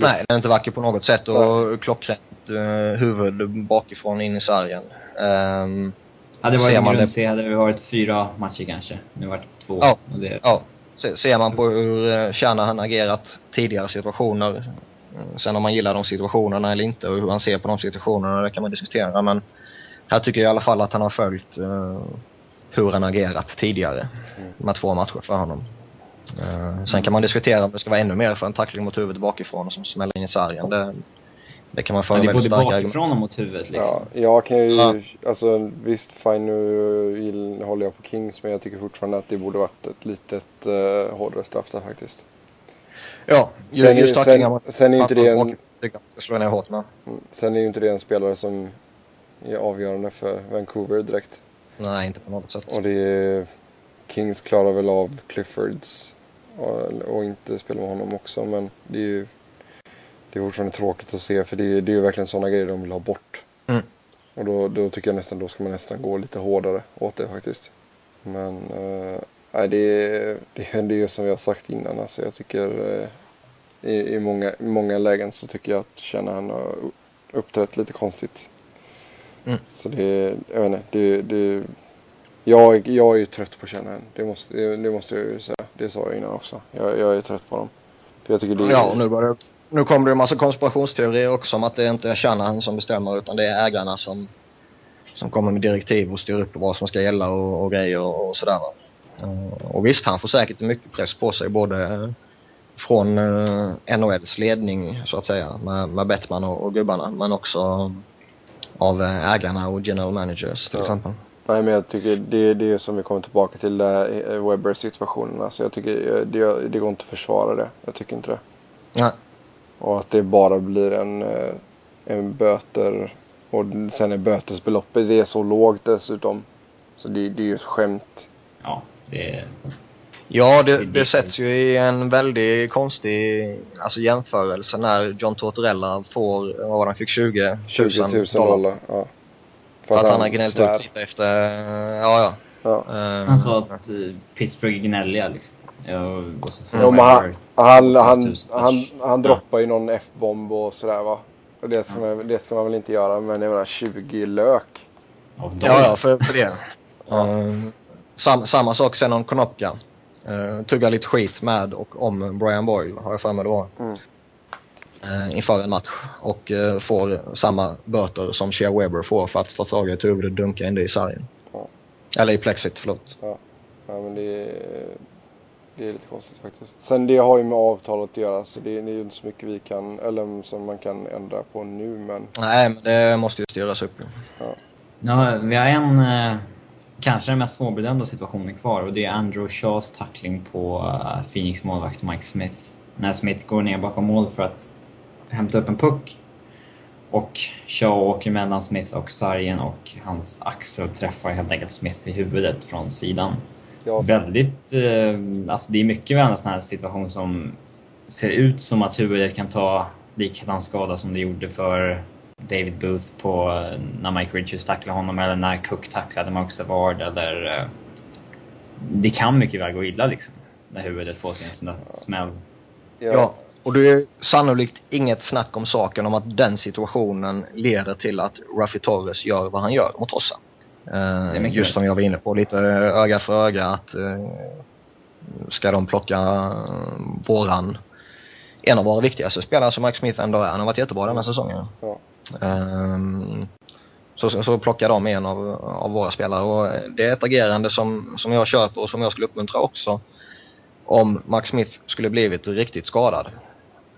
Nej, den är inte vacker på något sätt och klockrent uh, huvud bakifrån in i sargen. Ehm, Hade det Ser varit man en det- grundserie hade det varit fyra matcher kanske. Nu vart det två. Ja. Och det, ja, se- ser man på hur uh, Shanahan agerat tidigare situationer, eh, sen om man gillar de situationerna eller inte och hur han ser på de situationerna, det kan man diskutera. Men här tycker jag i alla fall att han har följt eh, hur han agerat tidigare. De här två matcher för honom. Eh, sen kan man diskutera om det ska vara ännu mer för en tackling mot huvudet bakifrån som smäller in i sargen. Det, det kan man föra det är väldigt både starka argument. bakifrån och mot huvudet liksom. Ja, jag kan ju, Ja. alltså visst fine nu gill- håller jag på Kings men jag tycker fortfarande att det borde varit ett litet uh, hårdare straff där faktiskt. Ja, ju- Sen, just sen, sen, är ju inte det en, slå ner hårt med. mm, sen är ju inte det en spelare som är avgörande för Vancouver direkt. Nej, inte på något sätt. Och det är, Kings klarar väl av Cliffords och, och inte spela med honom också men det är ju det är fortfarande tråkigt att se för det är, det är ju verkligen sådana grejer de vill ha bort. Mm. Och då, då tycker jag nästan då ska man nästan gå lite hårdare åt det faktiskt. Men eh, det, är, det är det är som vi har sagt innan. Alltså, jag tycker eh, i, i, många, i många lägen så tycker jag att Shanahan har uppträtt lite konstigt. Mm. Så det, jag vet inte, det, det, jag, jag är ju trött på Shanahan. Det måste, det, det måste jag ju säga. Det sa jag innan också. Jag, jag är trött på dem. För jag tycker det, Ja, och nu, börjar, nu kommer det en massa konspirationsteorier också om att det inte är Shanahan som bestämmer utan det är ägarna som, som kommer med direktiv och styr upp vad som ska gälla och, och grejer och, och sådär. Eh, Och visst, han får säkert mycket press på sig både från uh, NHLs ledning så att säga med, med Bettman och, och gubbarna men också av eh, ägarna och general managers till Ja. exempel. Nej men jag tycker det, det är som vi kommer tillbaka till uh, Webber-situationen. Alltså jag tycker eh, det, det går inte att försvara det. Jag tycker inte det. Nej. Och att det bara blir en, eh, en böter. Och sen är bötesbeloppet det är så lågt dessutom. Så det, det är ju ett skämt. Ja, det. Ja, Det det, sätts ju i en väldigt konstig alltså jämförelse när John Tortorella får, vad var han fick 20 20 000 dollar. Ja. För att han har gnällt ut lite efter, ja ja. Ja. Eh, Han sa att eh, Pittsburgh är gnälliga liksom. Ja, och så får men han, han, han, 12 000 han, han Ja. droppar ju någon F-bomb och sådär va. Och det ska, man, det ska man väl inte göra. Men jag menar 20 lök. Ja, ja, för, för det. Eh, sam, samma sak sen om Konopka. Uh, tuggar lite skit med och om Brian Boyle, har jag för mig det var. Mm. Eh, inför en match. Och eh, får samma böter som Shea Weber får för att ta tag i ett huvud och dunka in det i sargen. Ja. Eller i plexit, förlåt. Ja, men det är, det är lite konstigt faktiskt. Sen det har ju med avtalet att göra så det är, det är ju inte så mycket vi kan, eller som man kan ändra på nu men Nej, men det måste ju styras upp. ju. Ja, vi har en, eh, kanske den mest svårbedömda situationen kvar och det är Andrew Shaws tackling på eh, Phoenix målvakt Mike Smith. När Smith går ner bakom mål för att hämta upp en puck. Och Shaw åker mellan Smith och sargen och hans axel träffar helt enkelt Smith i huvudet från sidan. Ja, Väldigt, eh, alltså det är mycket väl en sån här situation som ser ut som att huvudet kan ta likadan skada som det gjorde för David Booth på eh, när Mike Richards tacklade honom eller när Cook tacklade Mark Savard eller... eh, Det kan mycket väl gå illa liksom. När huvudet får sin sån där smäll. ja, Ja, och det är sannolikt inget snack om saken om att den situationen leder till att Rafi Torres gör vad han gör mot Hossa. Eh, just som jag var inne på, lite öga för öga att eh, ska de plocka eh, våran, en av våra viktigaste spelare som Mike Smith ändå är. Han har varit jättebra den här säsongen. Ja. Ehm, så, så, plockar de en av, av våra spelare och det är ett agerande som, som jag köper och som jag skulle uppmuntra också om Max Smith skulle blivit riktigt skadad.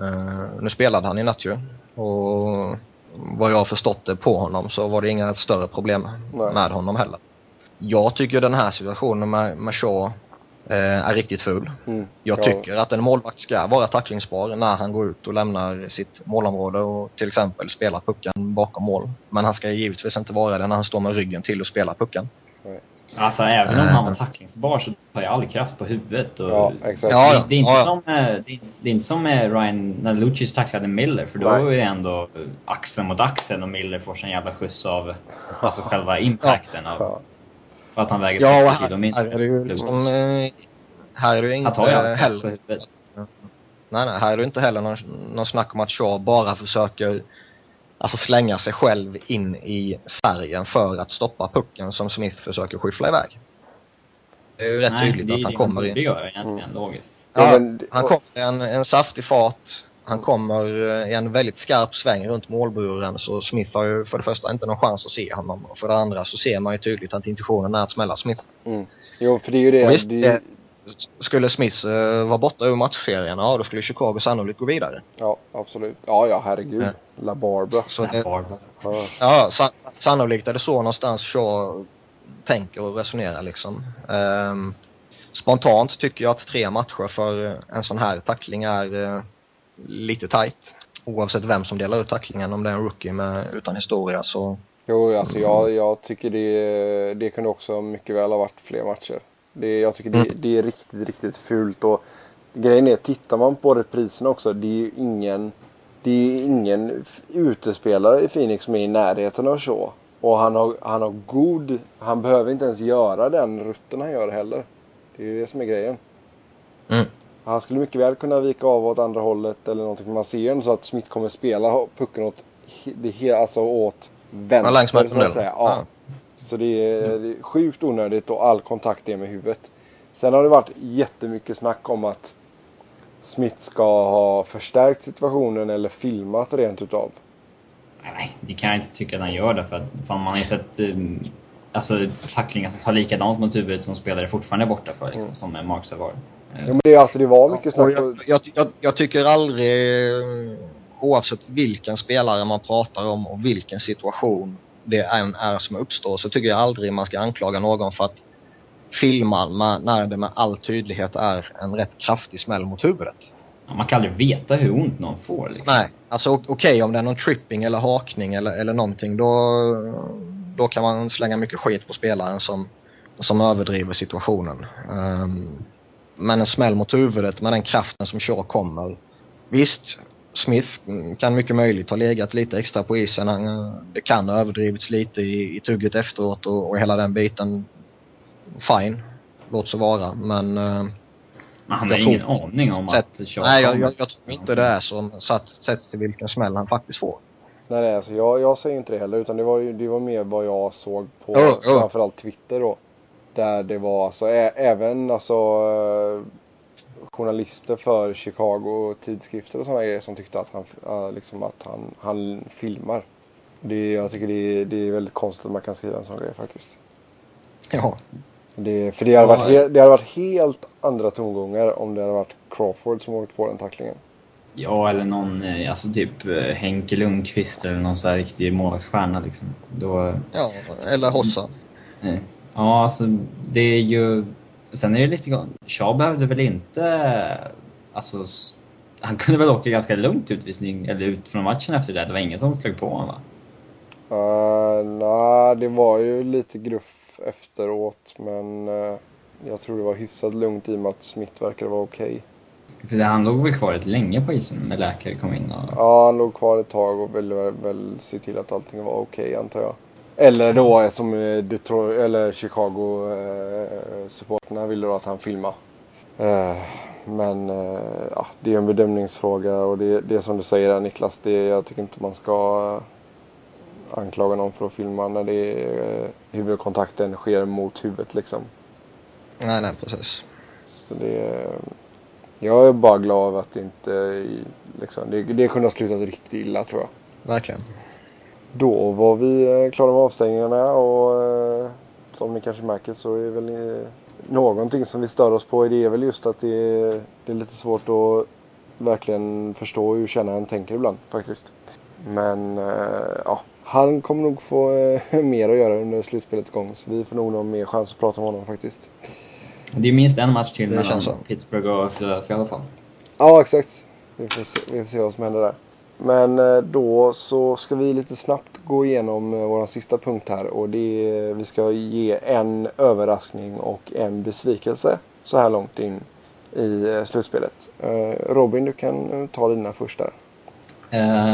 Eh, nu spelade han i natt ju och vad jag har förstått det på honom så var det inga större problem Nej. med honom heller. Jag tycker den här situationen med, med Shaw eh, är riktigt ful. mm, Jag ja, tycker att en målvakt ska vara tacklingsbar när han går ut och lämnar sitt målområde och till exempel spelar pucken bakom mål. Men han ska givetvis inte vara det när han står med ryggen till och spelar pucken. Alltså även om han var tacklingsbar så tar jag all kraft på huvudet. Och Ja, exakt. Ja, ja. Det, det, är inte ja. som, eh, det, är- det är inte som med Ryan när Lucic tacklade Miller för då Nej. är det ändå eh, axeln mot axeln och Miller får sin jävla skjuts av alltså själva impacten av Ja. att han väger Ja, och 30 kilo här, mindre. här är det ju liksom, eh, här är det Han inte tar ju all kraft på heller, huvudet. nej, nej, här är det inte heller någon, någon snack om att Shaw bara försöker alltså slänga sig själv in i sargen för att stoppa pucken som Smith försöker skyffla iväg. Det är ju rätt Nej, tydligt det att han det kommer in. borde göra egentligen, logiskt. Ja, han kommer i en, en saftig fart. Han kommer eh, i en väldigt skarp sväng runt målburen så Smith har ju för det första inte någon chans att se honom och för det andra så ser man ju tydligt att intentionen är att smälla Smith. Jo, för det är ju det. Visst, det det, skulle Smith eh, vara borta ur matchserien, ja då skulle Chicago sannolikt gå vidare. Ja, absolut. Ja, ja, herregud. Ja. La Barbara. Så det, Barb. Ja. ja, sa, sannolikt är det så någonstans Shaw tänker och resonerar liksom. Ehm, spontant tycker jag att tre matcher för en sån här tackling är eh, lite tight. Oavsett vem som delar ut tacklingen, om det är en rookie med, utan historia så Jo, alltså jag, jag tycker det, det kunde också mycket väl ha varit fler matcher. Det, jag tycker det, Mm. det är riktigt, riktigt fult. Och grejen är, tittar man på repriserna också, det är ju ingen, det är ingen utespelare i Phoenix som är i närheten av så. Och han har, han har god, han behöver inte ens göra den rutten han gör heller. Det är ju det som är grejen. Mm. Han skulle mycket väl kunna vika av åt andra hållet eller någonting. Man ser ju ändå så att Smith kommer spela pucken åt, det, alltså åt vänster med så att säga. Ja. Så det är, det är sjukt onödigt och all kontakt är med huvudet. Sen har det varit jättemycket snack om att Smith ska ha förstärkt situationen eller filmat rent utav. Nej, det kan jag inte tycka att han gör det för att fan, man har ju sett um, alltså, tacklingar som tar likadant mot huvudet som spelare fortfarande är borta för liksom, Mm. som Mark Savard. Jo, men det, är alltså, det var mycket snack jag, jag, jag, jag tycker aldrig, eh, oavsett vilken spelare man pratar om och vilken situation det än är som uppstår, så tycker jag aldrig man ska anklaga någon för att filma med- när det med all tydlighet är en rätt kraftig smäll mot huvudet. Man kan aldrig veta hur ont någon får. Liksom. Nej, alltså okej om det är någon tripping eller hakning eller, eller någonting då, då kan man slänga mycket skit på spelaren som, som överdriver situationen. Ehm, men en smäll mot huvudet med den kraften som Shaw kommer. Visst, Smith mm, kan mycket möjligt ha legat lite extra på isen. Han, eh, Det kan ha överdrivits lite i, i tugget efteråt och, och hela den biten. Fine, låt så vara. Men eh, Men han har ingen tror- aning om Sett- att nej, jag, jag, jag tror inte det är så satt, sett till vilken smäll han faktiskt får. Nej, nej alltså, jag, jag säger inte det heller. Utan det var, ju- det var mer vad jag såg på Jo, jo. framförallt Twitter då. Där det var alltså ä, även alltså journalister för Chicago tidskrifter och sådana grejer som tyckte att han, liksom att han, han filmar. Det, jag tycker det är, det är väldigt konstigt att man kan skriva en sån grej faktiskt. Ja, Det, för det hade, varit he, det hade varit helt andra tongångar om det hade varit Crawford som åkt på den tacklingen. Ja, eller någon, eh, alltså typ eh, Henke Lundqvist eller någon sån här riktig målvaktsstjärna liksom. Då, ja eller Hossa. eh, ja, alltså det är ju... Sen är det lite grann... Shaw behövde väl inte... Alltså, han kunde väl åka ganska lugnt utvisning, eller ut från matchen efter det. Det var ingen som flög på honom va? Uh, Nej, det var ju lite gruff efteråt men eh, jag tror det var hyfsat lugnt i och med att Smith verkade vara okej. För det, han låg väl kvar rätt länge på isen när läkare kom in och... Ja, han låg kvar ett tag och ville väl se till att allting var okej antar jag. Eller då som eh, Detroit, eller Chicago eh, supporterna ville då att han filmade. Eh, men eh, ja, det är en bedömningsfråga och det, det är som du säger där, Niklas. Det, jag tycker inte man ska eh, anklaga någon för att filma när det är, eh, huvudkontakten sker mot huvudet liksom. Nej, nej precis. Så det, jag är bara glad över att det inte liksom, det, det kunde ha slutat riktigt illa tror jag. Verkligen. Då var vi eh, klara med avstängningarna och eh, som ni kanske märker så är väl någonting som vi stör oss på det är väl just att det är, det är lite svårt att verkligen förstå hur kännaren tänker ibland faktiskt. Men eh, ja, han kommer nog få mer att göra under slutspelets gång så vi får nog ha mer chans att prata med honom faktiskt. Det är minst en match till mellan. Pittsburgh och Philadelphia i alla fall. Ja exakt. Vi får se, vi får se vad som händer där. Men eh, då så ska vi lite snabbt gå igenom eh, vår sista punkt här och det är, vi ska ge en överraskning och en besvikelse så här långt in i eh, slutspelet. Robin, du kan ta dina först där.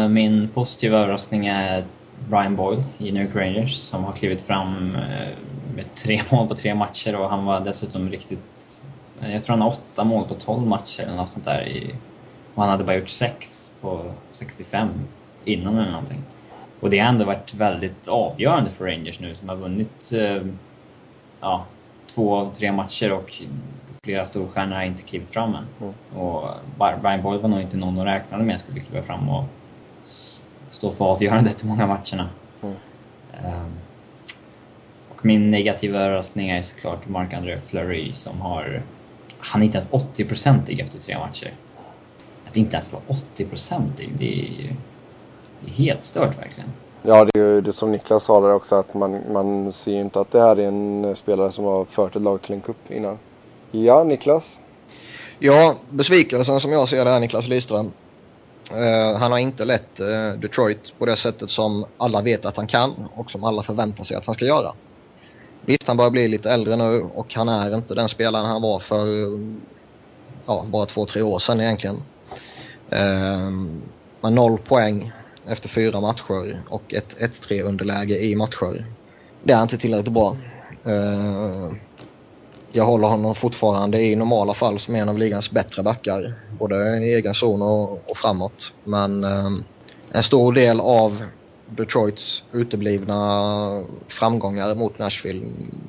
Min positiva överraskning är Brian Boyle i New York Rangers som har klivit fram med tre mål på tre matcher och han var dessutom riktigt... Jag tror han har åtta mål på tolv matcher eller något sånt där. I, och han hade bara gjort sex på 65 innan eller någonting. Och det har ändå varit väldigt avgörande för Rangers nu som har vunnit eh, ja, två, tre matcher och flera storstjärnor har inte klivit fram än. Mm. Och Brian Boyle var nog inte någon de räknade med skulle kliva fram och stå för avgörandet i många matcherna. Mm. Um, och min negativa överraskning är såklart Marc-André Fleury som har... Han är inte ens 80-procentig efter tre matcher att inte ens vara 80-procentig, det är det är helt stört verkligen. Ja, det är ju det som Niklas sa där också att man, man ser ju inte att det här är en spelare som har fört ett lag till en cup innan. Ja, Niklas? Ja, besvikelsen som jag ser det är Niklas Lidström. Uh, han har inte lett uh, Detroit på det sättet som alla vet att han kan och som alla förväntar sig att han ska göra. Visst, han börjar bli lite äldre nu och han är inte den spelaren han var för uh, ja, bara två, tre år sedan egentligen. Ehm, med noll poäng efter fyra matcher och ett 1-3 underläge i matcher. Det är inte tillräckligt bra. Ehm, jag håller honom fortfarande i normala fall som en av ligans bättre backar. Både i egen zon och, och framåt. Men ehm, en stor del av Detroits uteblivna framgångar mot Nashville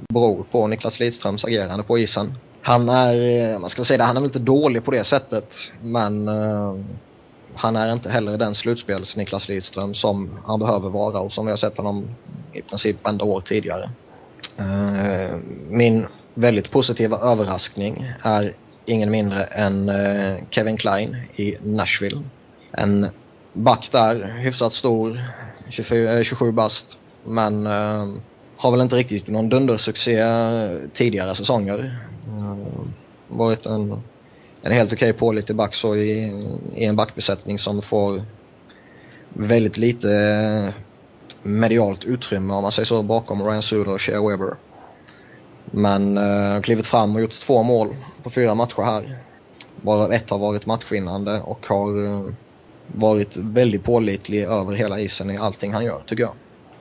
beror på Niklas Lidströms agerande på isen. Han är, eh, man ska säga det, han är väl inte dålig på det sättet. Men uh, han är inte heller den slutspels Niklas Lidström som han behöver vara och som vi har sett honom i princip varenda år tidigare. Uh, min väldigt positiva överraskning är ingen mindre än uh, Kevin Klein i Nashville. En back där, hyfsat stor, 24, 27 bast. Men har väl inte riktigt någon dundersuccé tidigare säsonger. Uh, varit en, en helt okej okay pålitlig back så i, i en backbesättning som får väldigt lite medialt utrymme om man säger så bakom Ryan Suder och Shea Weber. Men uh, klivit fram och gjort två mål på fyra matcher här. Varav ett har varit matchvinnande och har uh, varit väldigt pålitlig över hela isen i allting han gör tycker jag.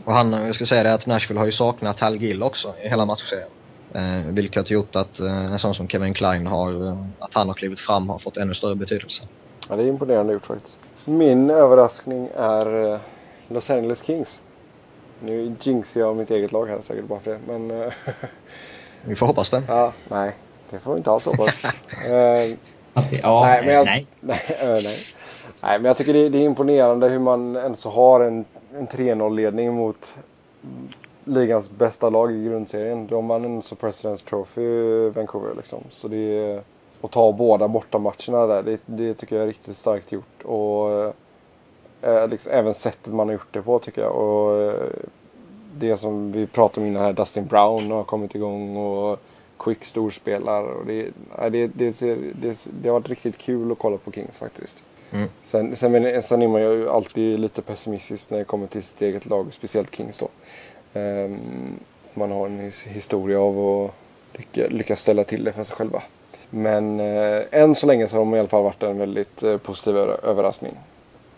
Och han, jag ska säga det att Nashville har ju saknat Hal Gill också i hela matchserien. Eh, vilket har gjort att eh, en sån som Kevin Klein har, eh, att han har klivit fram har fått ännu större betydelse. Ja, det är imponerande gjort faktiskt. Min överraskning är eh, Los Angeles Kings. Nu jinxar jag mitt eget lag här säkert bara för det, men... Eh, vi får hoppas det. Ja, nej. Det får vi inte alls hoppas. eh, Alltid, ja, nej, men jag, nej. Nej, nej. nej, men jag tycker det, det, är imponerande hur man ens har en, en 3-0 ledning mot ligans bästa lag i grundserien. De vann en President's Trophy Vancouver liksom. Så det är, att ta båda bortamatcherna där, det, det tycker jag är riktigt starkt gjort. Och eh, eh, liksom, även sättet man har gjort det på tycker jag. Och eh, det som vi pratade om innan här, Dustin Brown har kommit igång och Quick storspelar. Och det, eh, det, det, det, det har varit riktigt kul att kolla på Kings faktiskt. Mm. Sen, sen, sen är man ju alltid lite pessimistisk när det kommer till sitt eget lag, speciellt Kings då. Um, man har en historia av att lyckas ställa till det för sig själva. Men eh, än så länge så har de i alla fall varit en väldigt eh, positiv överraskning.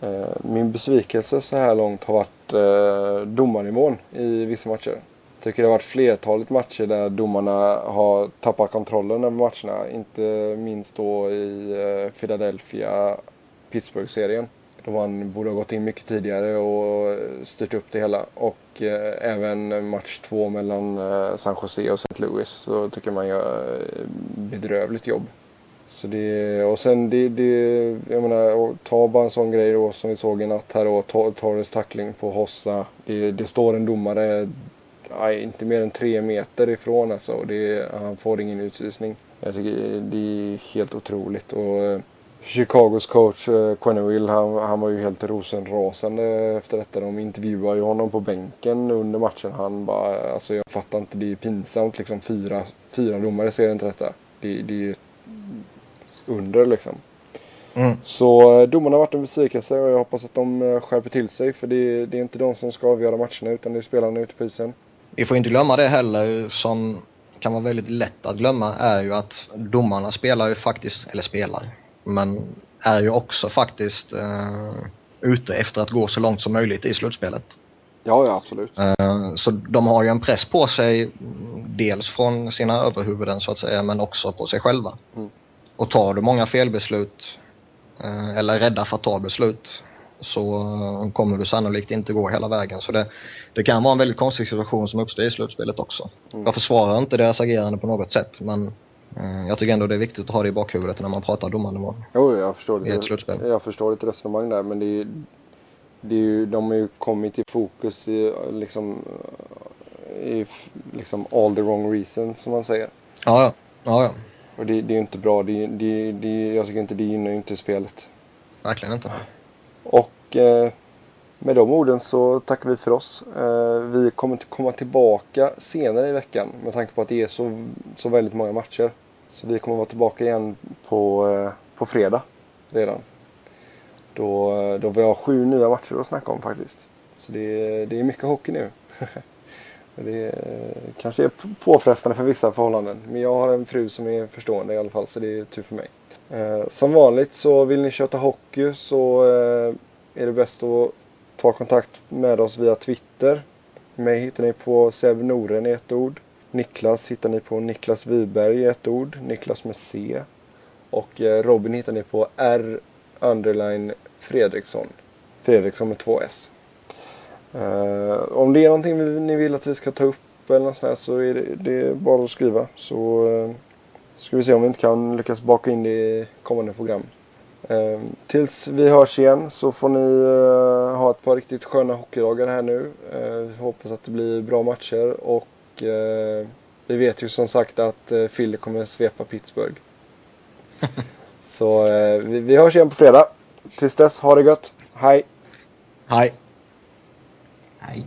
Eh, min besvikelse så här långt har varit eh, domarnivån i vissa matcher. Jag tycker det har varit flertalet matcher där domarna har tappat kontrollen över matcherna. Inte minst då i eh, Philadelphia Pittsburgh-serien. Då han borde ha gått in mycket tidigare och styrt upp det hela. Och eh, även match två mellan eh, San Jose och St. Louis så tycker man gör eh, bedrövligt jobb. Så det, och sen det, det, jag menar, ta bara en sån grej då som vi såg i natt här då, Torres tackling på Hossa. Det, det står en domare, nej, inte mer än tre meter ifrån alltså. Det, han får ingen utvisning. Jag tycker det är helt otroligt. Och, eh, Chicagos coach eh, Quenneville han, han var ju helt rosenrasande efter detta. De intervjuade ju honom på bänken under matchen. Han bara, alltså jag fattar inte, det är pinsamt liksom. Fyra, fyra domare ser inte detta. Det, det är under liksom. Mm. Så eh, domarna har varit en besvikelse och jag hoppas att de eh, skärper till sig för det, det är inte de som ska avgöra matcherna utan det är spelarna ute på isen. Vi får inte glömma det heller som kan vara väldigt lätt att glömma är ju att domarna spelar ju faktiskt, eller spelar, men är ju också faktiskt eh, ute efter att gå så långt som möjligt i slutspelet. Ja, ja absolut. Eh, så de har ju en press på sig, dels från sina överhuvuden så att säga, men också på sig själva. Mm. Och tar du många felbeslut, eh, eller är rädda för att ta beslut, så eh, kommer du sannolikt inte gå hela vägen. Så det, det kan vara en väldigt konstig situation som uppstår i slutspelet också. Mm. Jag försvarar inte deras agerande på något sätt, men jag tycker ändå det är viktigt att ha det i bakhuvudet när man pratar domarnivå. Jo, jag förstår ditt, slutspel. jag förstår ditt resonemang där men det är, det är ju, de har ju kommit i fokus i liksom, i liksom all the wrong reasons som man säger. Ja, ja. ja, ja. Och det, det är ju inte bra. Det, det, det, jag tycker inte det gynnar inte spelet. Verkligen inte. Och eh, med de orden så tackar vi för oss. Eh, vi kommer att komma tillbaka senare i veckan med tanke på att det är så, så väldigt många matcher. Så vi kommer att vara tillbaka igen på, eh, på fredag redan. Då, då vi har sju nya matcher att snacka om faktiskt. Så det, det är mycket hockey nu. det kanske är påfrestande för vissa förhållanden. Men jag har en fru som är förstående i alla fall så det är tur för mig. Eh, som vanligt så vill ni köta hockey så är det bäst att ta kontakt med oss via Twitter. Mig hittar ni på Seb Noren i ett ord. Niklas hittar ni på Niklas Wiberg i ett ord. Niklas med C. Och eh, Robin hittar ni på R underline Fredriksson. Fredriksson med två S. Eh, om det är någonting ni vill att vi ska ta upp eller något sånt här så är det, det är bara att skriva. Så eh, ska vi se om vi inte kan lyckas baka in det i kommande program. Eh, tills vi hörs igen så får ni eh, ha ett par riktigt sköna hockeydagar här nu. Eh, vi hoppas att det blir bra matcher och eh, vi vet ju som sagt att eh, Philly kommer svepa Pittsburgh. så eh, vi, vi hörs igen på fredag. Tills dess, ha det gött. Hej! Hej! Nej.